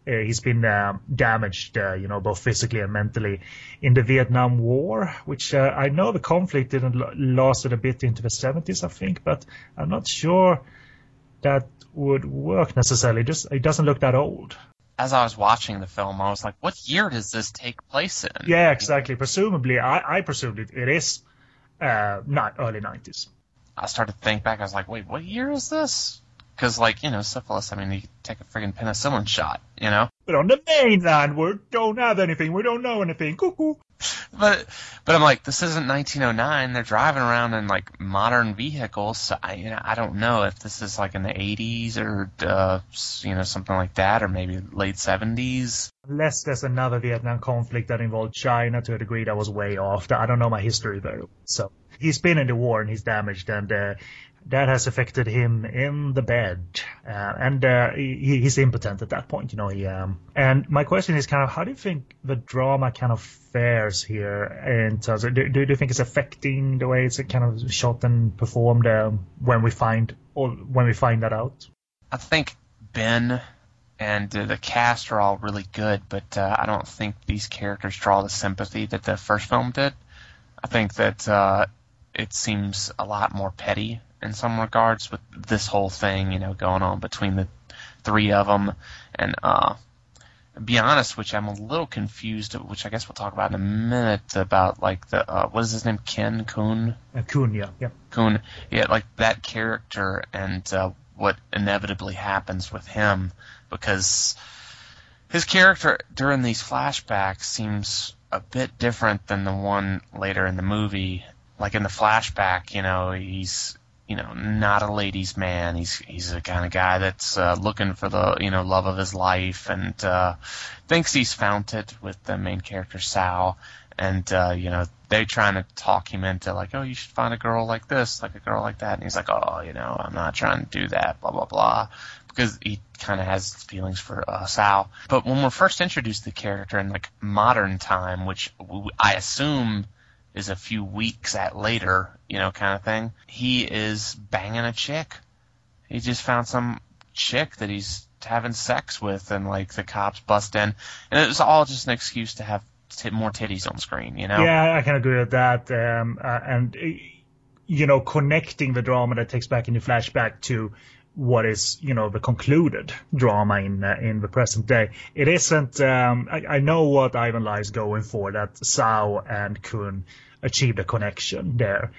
uh, he's been uh, damaged, uh, you know, both physically and mentally in the Vietnam War, which uh, I know the conflict didn't lasted a bit into the 70s, I think, but I'm not sure that would work necessarily. Just it doesn't look that old. As I was watching the film, I was like, "What year does this take place in?" Yeah, exactly. Presumably, I, I presumed it, it is uh, not early 90s. I started to think back. I was like, "Wait, what year is this?" Because, like, you know, syphilis. I mean, you take a friggin' penicillin shot, you know. But on the mainland, we don't have anything. We don't know anything. Cuckoo. But, but I'm like, this isn't 1909. They're driving around in like modern vehicles. So I, you know, I don't know if this is like in the 80s or, uh, you know, something like that, or maybe late 70s. Unless there's another Vietnam conflict that involved China to a degree that was way off. I don't know my history very well. So he's been in the war and he's damaged, and uh, that has affected him in the bed. Uh, and uh, he, he's impotent at that point, you know. He, um, and my question is kind of, how do you think the drama kind of fares here in terms of, do, do you think it's affecting the way it's kind of shot and performed um, when we find or when we find that out? I think Ben and uh, the cast are all really good, but uh, I don't think these characters draw the sympathy that the first film did. I think that uh, it seems a lot more petty in some regards with this whole thing, you know, going on between the three of them. And uh, be honest, which I'm a little confused, which I guess we'll talk about in a minute about like the uh, what is his name, Ken Kuhn. Uh, Cunha, yeah. Kuhn, yeah, like that character and uh, what inevitably happens with him because his character during these flashbacks seems a bit different than the one later in the movie. Like in the flashback, you know, he's you know not a ladies' man. He's he's the kind of guy that's uh, looking for the you know love of his life and uh, thinks he's found it with the main character Sal. And uh, you know they're trying to talk him into like, oh, you should find a girl like this, like a girl like that. And he's like, oh, you know, I'm not trying to do that, blah blah blah because he kind of has feelings for uh, Sal. But when we're first introduced to the character in like modern time, which I assume is a few weeks at later, you know, kind of thing, he is banging a chick. He just found some chick that he's having sex with, and like the cops bust in, and it was all just an excuse to have t- more titties on screen, you know? Yeah, I can agree with that. Um, uh, and you know, connecting the drama that takes back in the flashback to what is you know the concluded drama in uh, in the present day. It isn't. Um, I, I know what Ivan Lai is going for. That Sao and Kun achieved a connection there,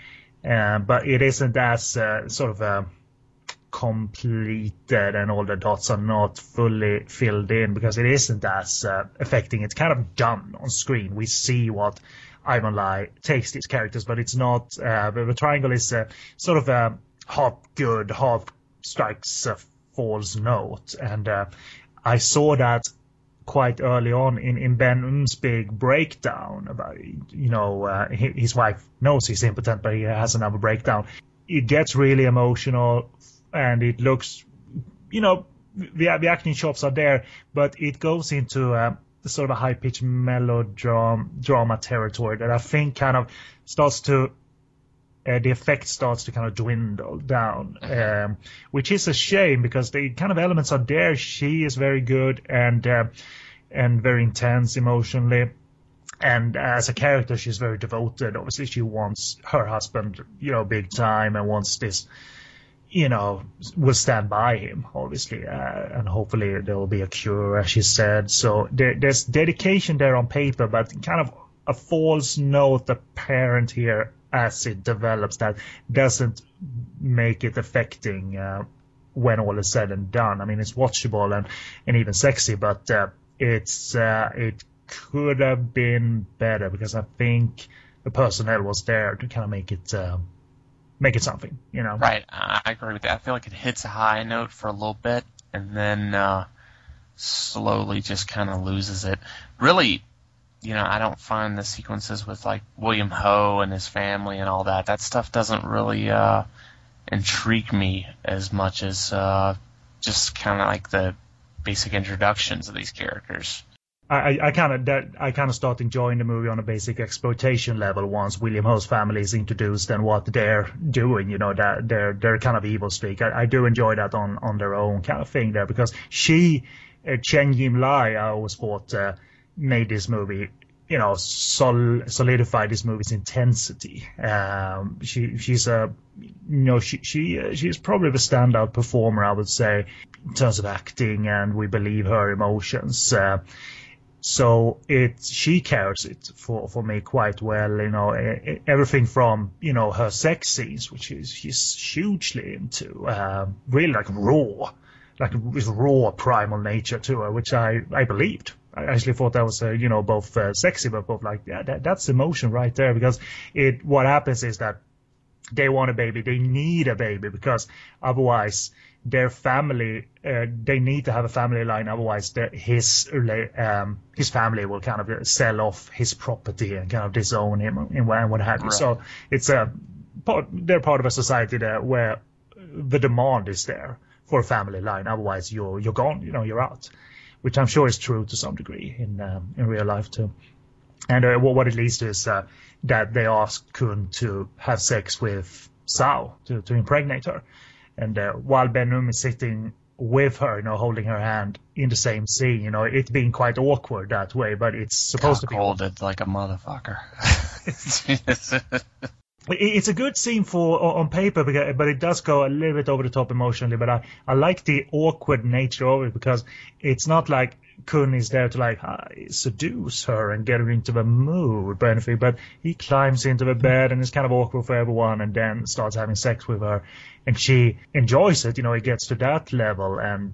um, but it isn't as uh, sort of uh, completed and all the dots are not fully filled in because it isn't as uh, affecting. It's kind of done on screen. We see what Ivan Lai takes these characters, but it's not. Uh, the, triangle is uh, sort of half good, half strikes a false note, and uh, I saw that quite early on in in Ben Ng's big breakdown about you know uh, his wife knows he's impotent, but he has another breakdown. It gets really emotional, and it looks, you know, the the acting chops are there, but it goes into uh, sort of a high pitched melodrama drama territory that I think kind of starts to uh, the effect starts to kind of dwindle down, um, which is a shame because the kind of elements are there. She is very good and uh, and very intense emotionally, and as a character, she's very devoted. Obviously, she wants her husband, you know, big time, and wants this, you know, will stand by him, obviously, uh, and hopefully there will be a cure, as she said. So there, there's dedication there on paper, but kind of a false note apparent here as it develops that doesn't make it affecting uh, when all is said and done. I mean, it's watchable and, and even sexy, but uh, it's uh, it could have been better because I think the personnel was there to kind of make it uh, make it something, you know. Right, I agree with that. I feel like it hits a high note for a little bit, and then uh, slowly just kind of loses it. Really, you know, I don't find the sequences with like William Ho and his family and all that. That stuff doesn't really uh, intrigue me as much as uh, just kind of like the basic introductions of these characters. I, I kind of that I kind of start enjoying the movie on a basic exploitation level once William Ho's family is introduced and what they're doing. You know, that their their kind of evil streak. I, I do enjoy that on on their own kind of thing there because she, uh, Cheng Yim Lai, I always thought uh, made this movie. You know, sol- this movie's intensity. Um, she she's a you know she she uh, she's probably the standout performer I would say in terms of acting and we believe her emotions. Uh, so it she carries it for for me quite well. You know, everything from you know her sex scenes, which is she's hugely into, um, really like raw, like with raw primal nature to her, which I I believed. I actually thought that was uh, you know both uh, sexy but both like yeah that, that's emotion right there because it what happens is that they want a baby they need a baby because otherwise their family uh, they need to have a family line otherwise his um, his family will kind of sell off his property and kind of disown him and what have you. Right. So it's a part, they're part of a society there where the demand is there for a family line. Otherwise, you're you're gone. You know, you're out, which I'm sure is true to some degree in um, in real life too. And uh, what it leads to is uh, that they ask Kun to have sex with Sao to, to impregnate her. And uh, while Ben is sitting with her, you know, holding her hand in the same scene, you know, it's being quite awkward that way, but it's supposed to be holded like a motherfucker. it's a good scene for on paper, but it does go a little bit over the top emotionally. But I, I like the awkward nature of it because it's not like Kun is there to like uh, seduce her and get her into the mood or anything, but he climbs into the bed and it's kind of awkward for everyone and then starts having sex with her and she enjoys it, you know, it gets to that level and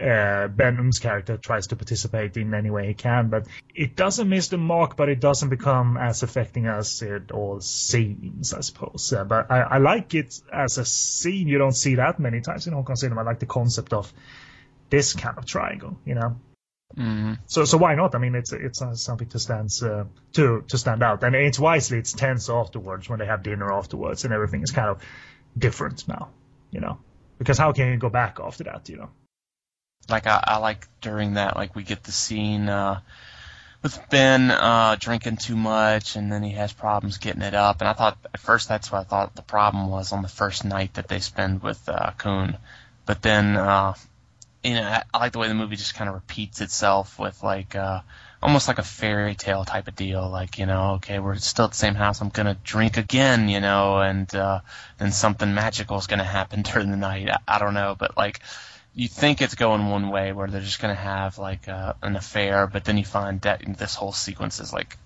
uh, Ben character tries to participate in any way he can, but it doesn't miss the mark, but it doesn't become as affecting as it all seems, I suppose. Uh, but I, I, like it as a scene you don't see that many times in Hong Kong cinema. I like the concept of this kind of triangle, you know. Mm-hmm. So so why not? I mean, it's it's something to stand uh, to to stand out, and it's wisely it's tense afterwards when they have dinner afterwards, and everything is kind of different now, you know, because how can you go back after that, you know? Like I, I like during that, like we get the scene uh, with Ben uh, drinking too much, and then he has problems getting it up, and I thought at first that's what I thought the problem was on the first night that they spend with uh, Kun, but then uh, you know, I, like the way the movie just kind of repeats itself with like uh, almost like a fairy tale type of deal. Like you know, okay, we're still at the same house. I'm gonna drink again, you know, and uh, then something magical is gonna happen during the night. I, I don't know, but like you think it's going one way where they're just gonna have like uh, an affair, but then you find that this whole sequence is like.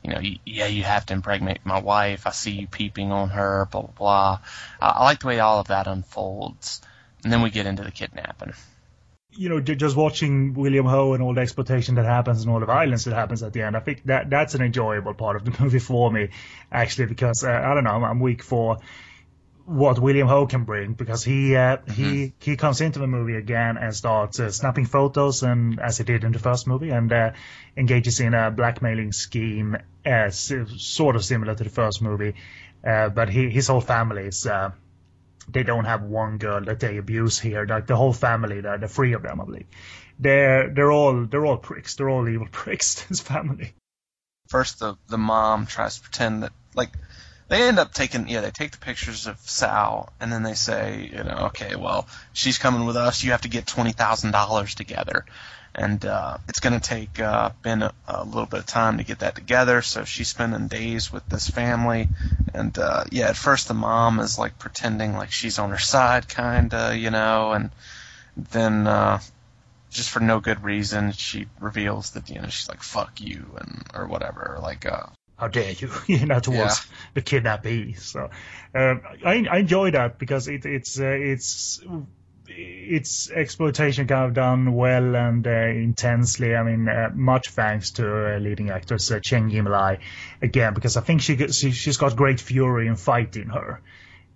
You know, yeah, you have to impregnate my wife. I see you peeping on her, blah blah blah. I, I like the way all of that unfolds, and then we get into the kidnapping you know, just watching William Ho and all the exploitation that happens and all the violence that happens at the end, I think that that's an enjoyable part of the movie for me, actually, because uh, I don't know, I'm weak for what William Ho can bring because he uh, mm-hmm. he he comes into the movie again and starts uh, snapping photos and as he did in the first movie and uh, engages in a blackmailing scheme as uh, sort of similar to the first movie, uh, but he, his whole family is uh, they don't have one girl that they abuse here. Like the whole family, the, the three of them, I believe. They're they're all they're all pricks. They're all evil pricks. His family. First, the the mom tries to pretend that like they end up taking yeah they take the pictures of Sal and then they say you know okay well she's coming with us you have to get twenty thousand dollars together and uh, it's going to take uh, Ben a, a, little bit of time to get that together. So she's spending days with this family, and uh, yeah, at first the mom is like pretending like she's on her side, kinda, you know, and then uh, just for no good reason, she reveals that you know she's like "fuck you" and or whatever, like. Uh, how dare you, you know, towards yeah. the kidnappee. So um, I, I enjoy that because it, it's uh, it's it's exploitation kind of done well and uh, intensely. I mean, uh, much thanks to uh, leading actress uh, Cheng Yim Lai again, because I think she, she has got great fury and fight in her.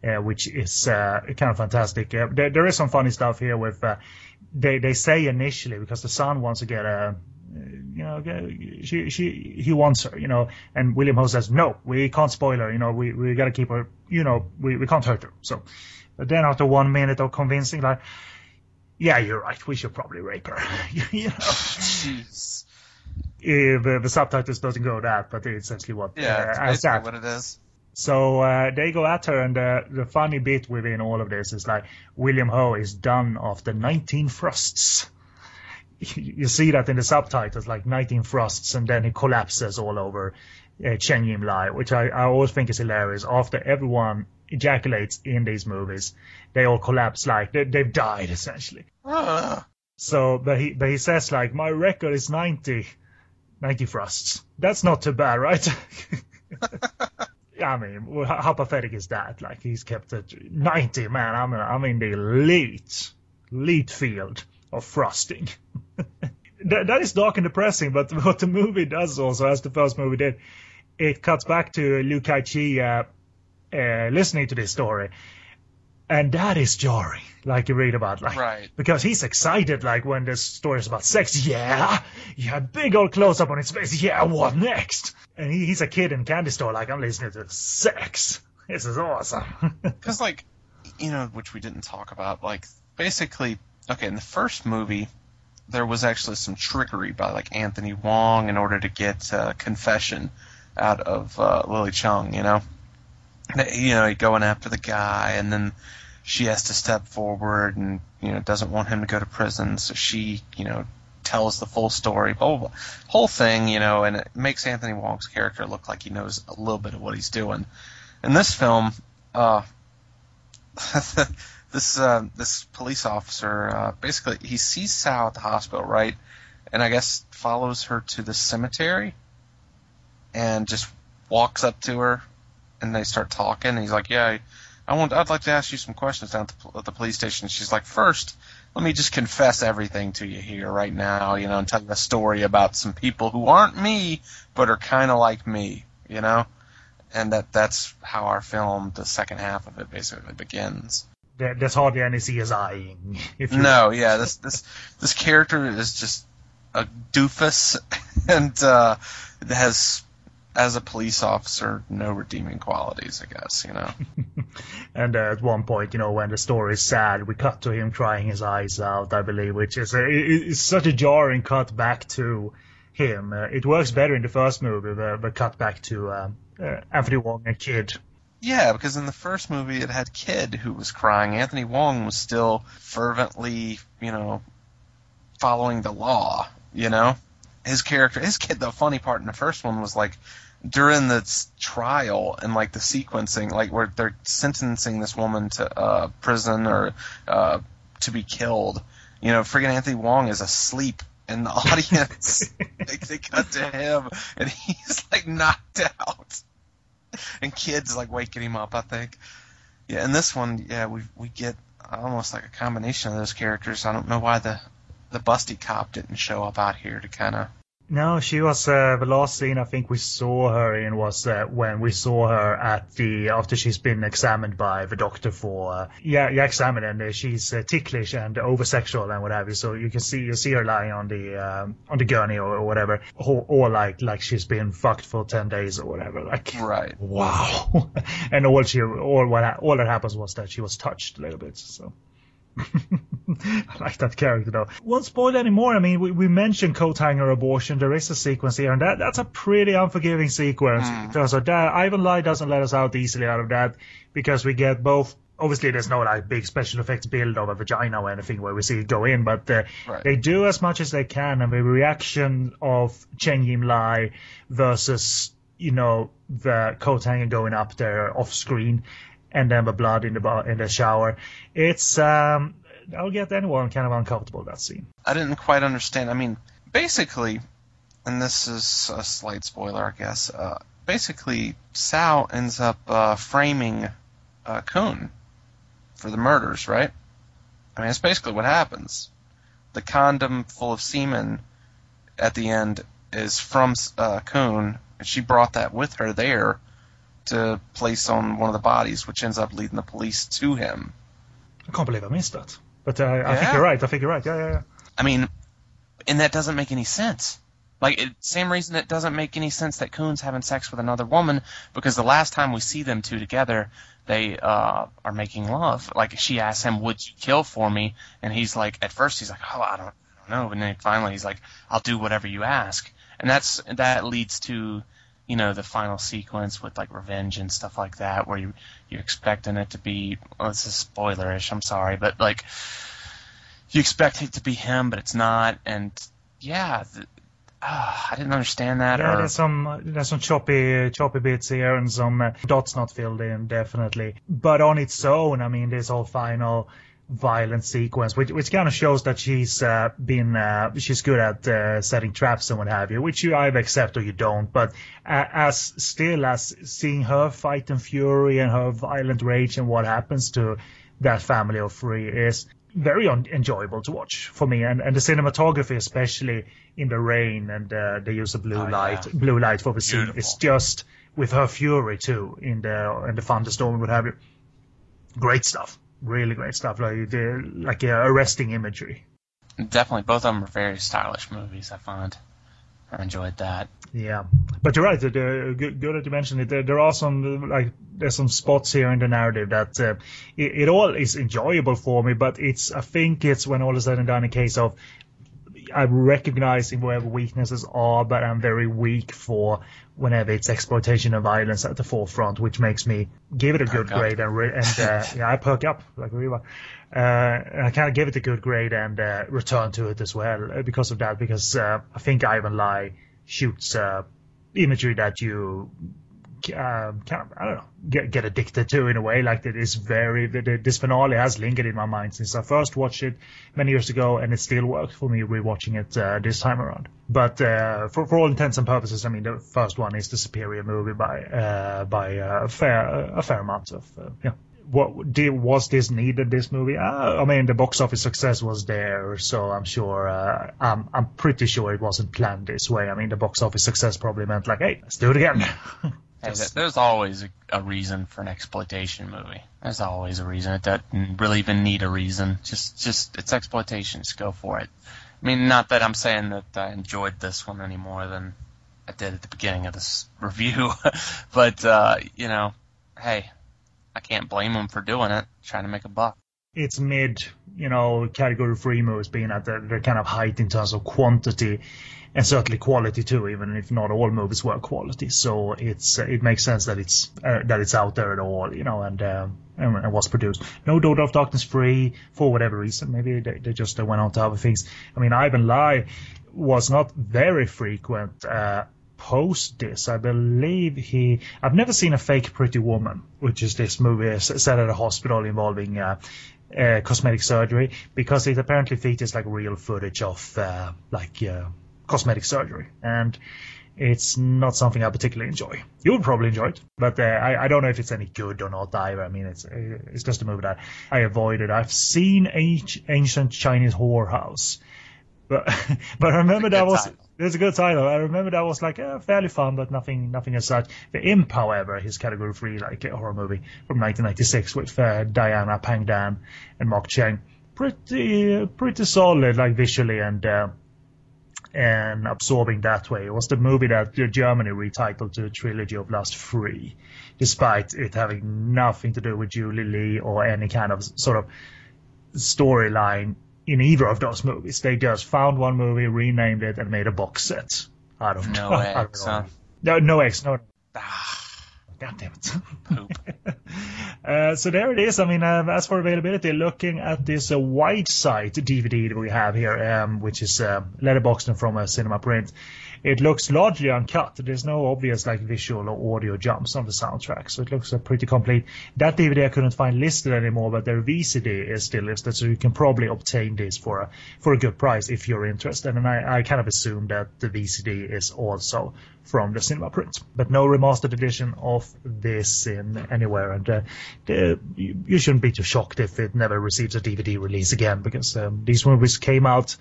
Uh, which is uh, kind of fantastic. Uh, there, there is some funny stuff here with they they say initially because the son wants to get a you know she she he wants her you know and William Ho says no we can't spoil her you know we we got to keep her you know we we can't hurt her so but then after one minute of convincing like yeah you're right we should probably rape her you know Jeez. The, the subtitles doesn't go that but it's essentially what Yeah, uh, that's as basically that what it is. so uh, they go at her, and uh, the funny bit within all of this is like William Ho is done after 19 thrusts. You see that in the subtitles, like 19 frosts, and then he collapses all over uh, Cheng Yim Lai, which I, I always think is hilarious. After everyone ejaculates in these movies, they all collapse like they, they've died essentially. Ah. So, but he but he says like my record is 90, 90 frosts. That's not too bad, right? I mean, how, how pathetic is that? Like he's kept at 90, man. I'm I'm in the elite, elite field of frosting. that, that is dark and depressing, but what the movie does also, as the first movie did, it cuts back to Liu Kai Chi uh, uh, listening to this story, and that is jarring. Like you read about, like Right. because he's excited, like when the story is about sex. Yeah, yeah, big old close up on his face. Yeah, what next? And he, he's a kid in candy store, like I'm listening to sex. This is awesome. Because, like, you know, which we didn't talk about, like, basically, okay, in the first movie, there was actually some trickery by, like, Anthony Wong in order to get uh, confession out of uh, Lily Chung, you know? You know, going after the guy, and then she has to step forward and, you know, doesn't want him to go to prison, so she, you know, tells the full story, blah, blah, blah. Whole thing, you know, and it makes Anthony Wong's character look like he knows a little bit of what he's doing. In this film, uh, this uh, this police officer uh, basically he sees Sal at the hospital, right, and I guess follows her to the cemetery, and just walks up to her, and they start talking. And he's like, "Yeah, I want. I'd like to ask you some questions down at the, at the police station." She's like, first, let me just confess everything to you here right now, you know, and tell you a story about some people who aren't me, but are kind of like me, you know." And that that's how our film, the second half of it, basically begins. There, there's hardly any CSI. If No, yeah, this this this character is just a doofus, and uh, has as a police officer no redeeming qualities. I guess you know. And uh, at one point, you know, when the story is sad, we cut to him crying his eyes out, I believe, which is a, it's such a jarring cut back to him. Uh, it works better in the first movie, the, the cut back to um, uh, Anthony Wong and Kid. Yeah, because in the first movie it had Kid who was crying. Anthony Wong was still fervently, you know, following the law. You know, his character, his kid. The funny part in the first one was like during the trial and like the sequencing, like where they're sentencing this woman to uh, prison or uh, to be killed. You know, friggin' Anthony Wong is asleep in the audience. like they cut to him and he's like knocked out and kids like waking him up. I think. Yeah, in this one, yeah, we we get almost like a combination of those characters. I don't know why the the busty cop didn't show up out here to kind of. No, she was uh, the last scene I think we saw her in was uh, when we saw her at the after she's been examined by the doctor for uh, yeah yeah examined and uh, she's uh, ticklish and over sexual and what have you. So you can see you see her lying on the um, on the gurney or, or whatever, or, or like like she's been fucked for ten days or whatever. Like Right. wow, and all she all what all that happens was that she was touched a little bit. So. I like that character though. Won't spoil anymore. I mean, we, we mentioned coat hanger abortion. There is a sequence here, and that that's a pretty unforgiving sequence. So that Ivan Lai doesn't let us out easily out of that because we get both. Obviously, there's no like big special effects build of a vagina or anything where we see it go in, but uh, Right. they do as much as they can, and the reaction of Cheng Yim Lai versus you know the coat hanger going up there off screen, and then the blood in the bar, in the shower. It's um, that'll get anyone kind of uncomfortable that scene. I didn't quite understand. I mean, basically, and this is a slight spoiler, I guess. Uh, basically, Sal ends up uh, framing uh, Kuhn for the murders, right? I mean, that's basically what happens. The condom full of semen at the end is from uh, Kuhn, and she brought that with her there to place on one of the bodies, which ends up leading the police to him. I can't believe I missed that. But uh, I think you're right. I think you're right. Yeah, yeah, yeah. I mean, and that doesn't make any sense. Like, it, same reason it doesn't make any sense that Coon's having sex with another woman, because the last time we see them two together, they uh, are making love. Like, she asks him, "Would you kill for me?" And he's like, at first he's like, "Oh, I don't, I don't know," and then finally he's like, "I'll do whatever you ask." And that's that leads to, you know, the final sequence with like revenge and stuff like that, where you you're expecting it to be. Well, this is spoilerish. I'm sorry, but like you expect it to be him, but it's not. And yeah, th- ah, I didn't understand that. Yeah, or, there's some there's some choppy choppy bits here and some uh, dots not filled in, definitely. But on its own, I mean, this whole final violent sequence, which which kind of shows that she's uh, been uh, she's good at uh, setting traps and what have you, which you either accept or you don't. But uh, as still as seeing her fight and fury and her violent rage and what happens to that family of three is very un- enjoyable to watch for me, and, and the cinematography, especially in the rain, and uh, they use a blue Oh, yeah. light, blue light for the scene. is just with her fury too in the in the thunderstorm and what have you. Great stuff, really great stuff. Like the like uh, arresting imagery. definitely both of them are very stylish movies. I find I enjoyed that. Yeah, but you're right. The, the, good, good that you mentioned it. There, there are some like there's some spots here in the narrative that uh, it, it all is enjoyable for me, but it's I think it's when all is said and done a case of I'm recognizing wherever weaknesses are, but I'm very weak for whenever it's exploitation and violence at the forefront, which makes me give it a good up. grade and re- and uh, yeah, I perk up like really well. Uh, and I kind of give it a good grade and uh, return to it as well uh, because of that. Because uh, I think Ivan Lai shoots uh, imagery that you um, I don't know, get, get addicted to in a way. Like that is very, this finale has lingered in my mind since I first watched it many years ago, and it still works for me rewatching it uh, this time around. But uh, for for all intents and purposes, I mean, the first one is the superior movie by uh, by uh, a fair a fair amount of uh, yeah. What did, was this needed? This movie? I mean, the box office success was there, so I'm sure. I'm I'm pretty sure it wasn't planned this way. I mean, the box office success probably meant like, hey, let's do it again. Hey, there's always a, a reason for an exploitation movie. There's always a reason. It doesn't really even need a reason. Just, just it's exploitation. Just go for it. I mean, not that I'm saying that I enjoyed this one any more than I did at the beginning of this review, but uh, you know, hey, I can't blame them for doing it, trying to make a buck. it's mid, you know, category three movies being at their, their kind of height in terms of quantity and certainly quality too, even if not all movies were quality. So it's uh, it makes sense that it's uh, that it's out there at all, you know, and um, and, and was produced. No Daughter of Darkness free for whatever reason. Maybe they, they just uh, went on to other things. I mean, Ivan Lai was not very frequent. Uh, post this. I believe he. I've never seen a fake Pretty Woman, which is this movie set at a hospital involving uh, uh, cosmetic surgery, because it apparently features like real footage of uh, like uh, cosmetic surgery, and it's not something I particularly enjoy. You would probably enjoy it, but uh, I, I don't know if it's any good or not either. I mean, it's it's just a movie that I avoided. I've seen Ancient Chinese Whorehouse. But but I remember that was title. a good title. I remember that was like uh, fairly fun, but nothing nothing as such. The Imp, however, his category three like horror movie from 1996 with uh, Diana Pang Dan and Mark Cheng, pretty pretty solid like visually and. And absorbing that way. It was the movie that Germany retitled to Trilogy of Lust Free, despite it having nothing to do with Julie Lee or any kind of sort of storyline in either of those movies. They just found one movie, renamed it, and made a box set out of No X, huh? No, no X, no. Ah, God damn it. Uh, so there it is. I mean, uh, as for availability, looking at this uh, Wide Sight DVD that we have here, um, which is uh, letterboxed from a cinema print, it looks largely uncut. There's no obvious like visual or audio jumps on the soundtrack, so it looks uh, pretty complete. That DVD I couldn't find listed anymore, but their VCD is still listed, so you can probably obtain this for a for a good price if you're interested. And I, I kind of assume that the VCD is also from the cinema print, but no remastered edition of this in anywhere. And uh, the, you, you shouldn't be too shocked if it never receives a DVD release again, because um, these movies came out,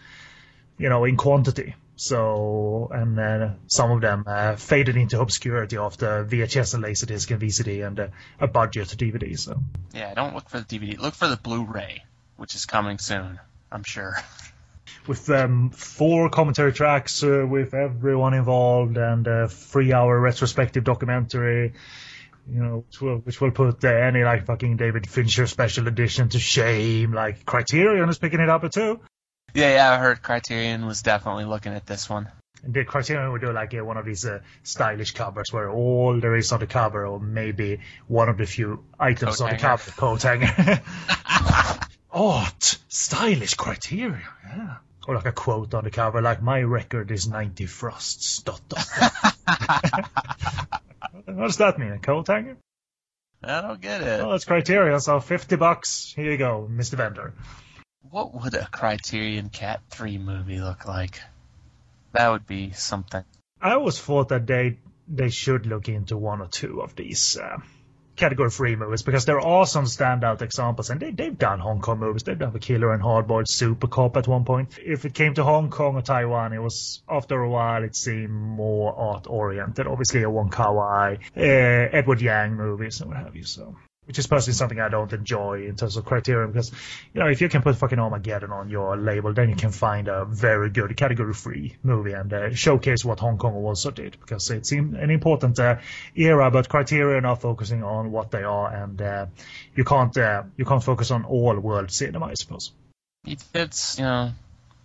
you know, in quantity. So, and uh, some of them uh, faded into obscurity after VHS and Laserdisc and VCD and uh, a budget DVD. So, Yeah, don't look for the DVD. Look for the Blu-ray which is coming soon, I'm sure. with um, four commentary tracks uh, with everyone involved and a three-hour retrospective documentary. You know, which will, which will put uh, any like fucking David Fincher special edition to shame. Like Criterion is picking it up too. Yeah, yeah, I heard Criterion was definitely looking at this one. And the Criterion would do like uh, one of these uh, stylish covers where all there is on the cover, or maybe one of the few items Coat on the cover, coat hanger. Art, stylish Criterion, yeah. Or like a quote on the cover, like my record is 90 frosts. Dot dot. what does that mean? A coat hanger? I don't get it. Well, it's Criterion, so 50 bucks. Here you go, Mr. Vendor. What would a Criterion Cat 3 movie look like? That would be something. I always thought that they they should look into one or two of these uh, category three movies because there are some standout examples, and they they've done Hong Kong movies. They've done The Killer and Hardboiled Super Cop at one point. If it came to Hong Kong or Taiwan, it was after a while it seemed more art oriented. Obviously, a Wong Kar Wai, uh, Edward Yang movies and what have you. So. Which is personally something I don't enjoy in terms of criterion because, you know, if you can put fucking Armageddon on your label, then you can find a very good category free movie and uh, showcase what Hong Kong also did because it's in- an important uh, era, but Criterion are focusing on what they are and uh, you can't uh, you can't focus on all world cinema, I suppose. It's, you know,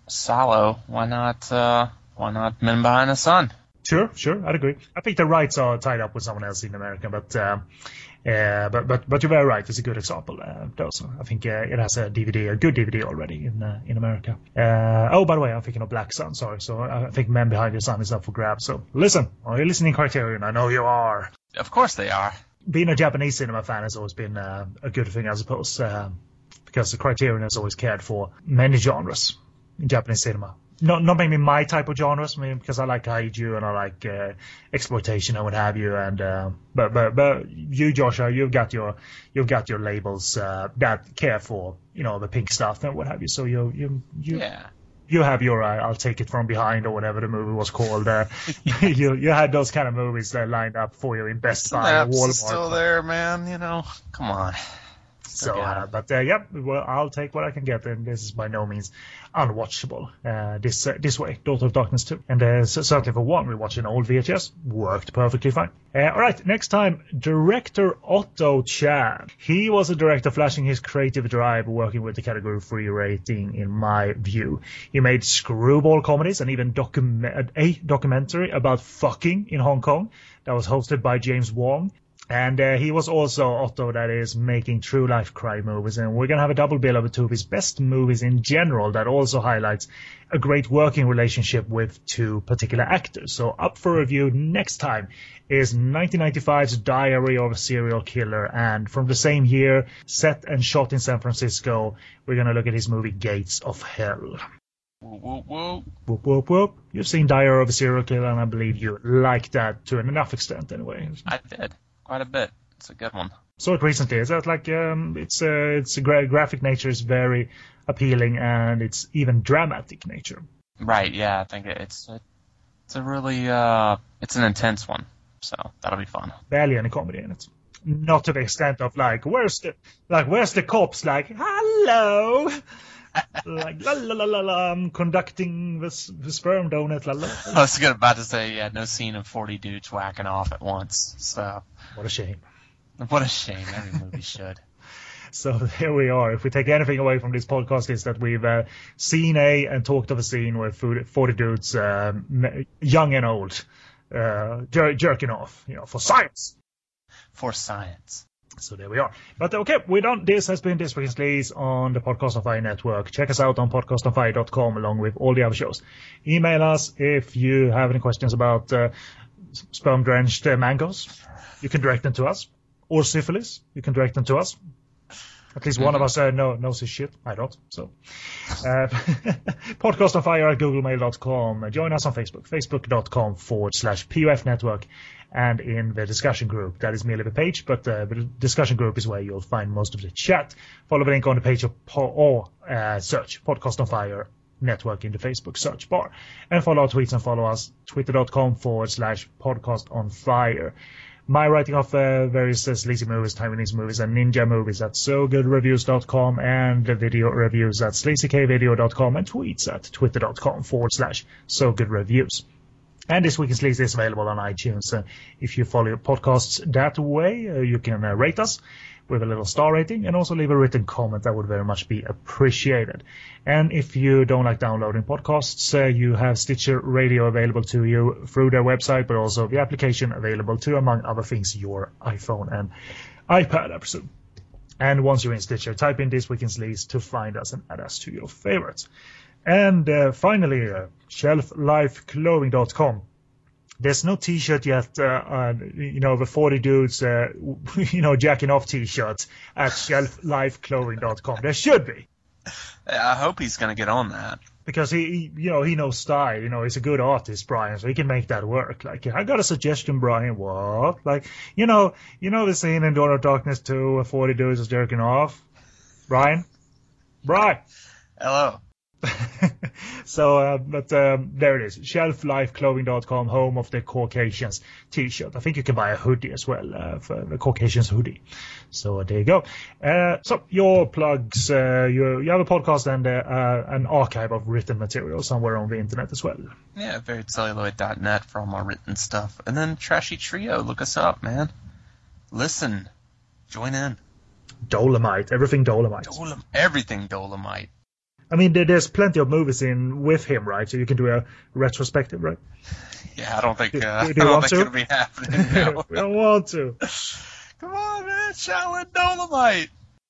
Solo. Why not, uh, why not Men Behind the Sun? Sure, sure, I'd agree. I think the rights are tied up with someone else in America, but uh, but but but you're very right. It's a good example. Uh, though, so I think uh, it has a DVD, a good DVD already in uh, in America. Uh, oh, by the way, I'm thinking of Black Sun. Sorry, so I think Men Behind the Sun is up for grabs. So listen, are you listening, Criterion? I know you are. Of course they are. Being a Japanese cinema fan has always been uh, a good thing, I suppose, because the Criterion has always cared for many genres in Japanese cinema. Not not maybe my type of genres, I mean, because I like kaiju and I like uh, exploitation and what have you. And uh, but but but you, Joshua, you've got your you've got your labels uh, that care for you know the pink stuff and what have you. So you you you Yeah. you have your uh, I'll take it from behind or whatever the movie was called. Uh, you you had those kind of movies that lined up for you in Best Buy Walmart. still there, man. You know, come on. So, Okay. uh, but uh, yeah, well, I'll take what I can get, and this is by no means unwatchable. Uh, this uh, this way, Daughter of Darkness 2, and uh, certainly for one, we watched an old VHS, worked perfectly fine. Uh, all right, next time, director Otto Chan. He was a director flashing his creative drive, working with the category free rating. In my view, he made screwball comedies and even document a documentary about fucking in Hong Kong that was hosted by James Wong. And uh, he was also Otto that is making true life crime movies, and we're gonna have a double bill of two of his best movies in general that also highlights a great working relationship with two particular actors. So up for review next time is 1995's Diary of a Serial Killer, and from the same year, set and shot in San Francisco, we're gonna look at his movie Gates of Hell. Woo, woo. Whoop whoop whoop! You've seen Diary of a Serial Killer, and I believe you like that to an enough extent, anyway. I did quite a bit. It's a good one. saw it recently. That like um, it's uh, it's a gra- graphic nature is very appealing and it's even dramatic nature. Right? Yeah, I think it's a, it's a really uh, it's an intense one. So that'll be fun. Barely any comedy in it. Not to the extent of like where's the like where's the cops like hello. Like la la la la la, I'm conducting the, s- the sperm donut. La, la. I was about to say, yeah, no scene of 40 dudes whacking off at once. So, What a shame. what a shame. Every movie should. So there we are. If we take anything away from this podcast, is that we've uh, seen a and talked of a scene where 40 40 dudes, um, young and old, uh, jer- jerking off, you know, for science. For science. So there we are. But okay, we're done. This has been This week's in Sleaze on the Podcast on Fire network. Check us out on podcastonfire.com along with all the other shows. Email us if you have any questions about uh, sperm drenched uh, mangoes. You can direct them to us. Or syphilis. You can direct them to us. At least one of us uh, know, knows his shit. I don't. So, uh, podcast on fire at googlemail.com. Join us on Facebook, facebook.com forward slash PUF network, and in the discussion group. That is merely the page, but uh, the discussion group is where you'll find most of the chat. Follow the link on the page or, or uh, search podcast on fire network in the Facebook search bar. And follow our tweets and follow us, twitter.com forward slash podcast on fire. my writing of uh, various uh, sleazy movies, Taiwanese movies, and ninja movies at sogoodreviews.com and the video reviews at sleazykvideo.com and tweets at twitter.com forward slash sogoodreviews. And this week in Sleaze is available on iTunes. Uh, if you follow your podcasts that way, uh, you can uh, rate us with a little star rating and also leave a written comment. That would very much be appreciated. And if you don't like downloading podcasts, uh, you have Stitcher Radio available to you through their website, but also the application available to, among other things, your iPhone and iPad, I presume. And once you're in Stitcher, type in This Week in Sleaze to find us and add us to your favorites. And uh, finally, uh, shelflifeclothing.com. There's no T-shirt yet, uh, uh, you know, the 40 dudes, uh, you know, jacking off T-shirts at shelflifeclothing.com. There should be I hope he's going to get on that. because he, he, you know, he knows style. You know, he's a good artist, Brian, so he can make that work. Like, I got a suggestion, Brian. What? Like, you know, you know the scene in Dawn of Darkness 2 where 40 dudes is jerking off, Brian. Brian. Hello. so, uh, but um, there it is. Shelflifeclothing.com, home of the Caucasians t-shirt. I think you can buy a hoodie as well, uh, for the Caucasians hoodie. So uh, there you go. Uh, so your plugs, uh, you, you have a podcast and an archive of written material somewhere on the internet as well. Yeah, variedcelluloid.net for all my written stuff. And then Trashy Trio, look us up, man. Listen. Join in. Dolemite, everything Dolemite. Dolom- everything Dolemite. I mean, there, there's plenty of movies in with him, right? So you can do a retrospective, right? Yeah, I don't think, uh, Do- I do you don't think to? it'll be happening now. we don't want to. Come on, man. Shaolin Dolemite.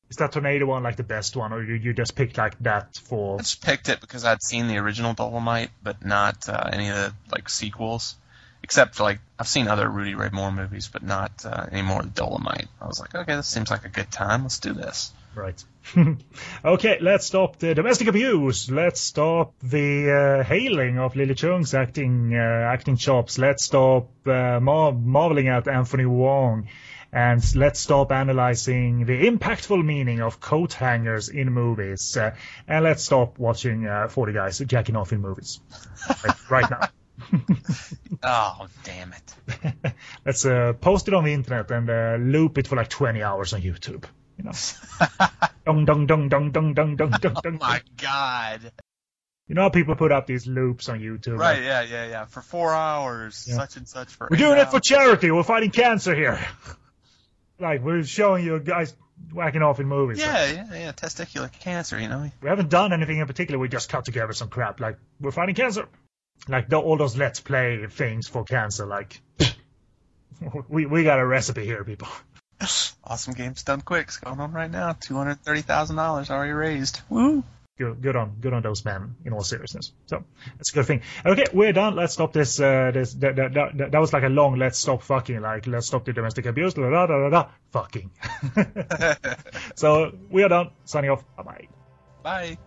Is that tornado one like the best one, or you, you just picked like that for? I just picked it because I'd seen the original Dolemite, but not uh, any of the like sequels. Except like I've seen other Rudy Ray Moore movies, but not uh, any more Dolemite. I was like, okay, this seems like a good time. Let's do this. Right. okay, let's stop the domestic abuse. Let's stop the uh, hailing of Lily Chung's acting uh, acting chops. Let's stop uh, mar- marveling at Anthony Wong. And let's stop analyzing the impactful meaning of coat hangers in movies. Uh, and let's stop watching uh, 40 guys jacking off in movies. right, right now. Oh, damn it. Let's uh, post it on the internet and uh, loop it for like 20 hours on YouTube. You know, dong dong dong dong dong dong dong dong Oh my god. You know how people put up these loops on YouTube? Right, like, yeah, yeah, yeah. For four hours, Yeah. such and such for. We're doing it for charity. We're fighting cancer here. like we're showing you guys whacking off in movies. Like, Yeah, yeah, yeah. Testicular cancer, you know. we haven't done anything in particular. We just cut together some crap. Like we're fighting cancer. Like the, all those let's play things for cancer. Like we we got a recipe here, people. Awesome games done quick. It's going on right now. Two hundred thirty thousand dollars already raised. Woo! Good, good on good on those men. In all seriousness, so that's a good thing. Okay, we're done. Let's stop this. Uh, this that, that, that, that was like a long. Let's stop fucking. Like let's stop the domestic abuse. Da da da da da. Fucking. so we are done. Signing off. Bye bye. Bye.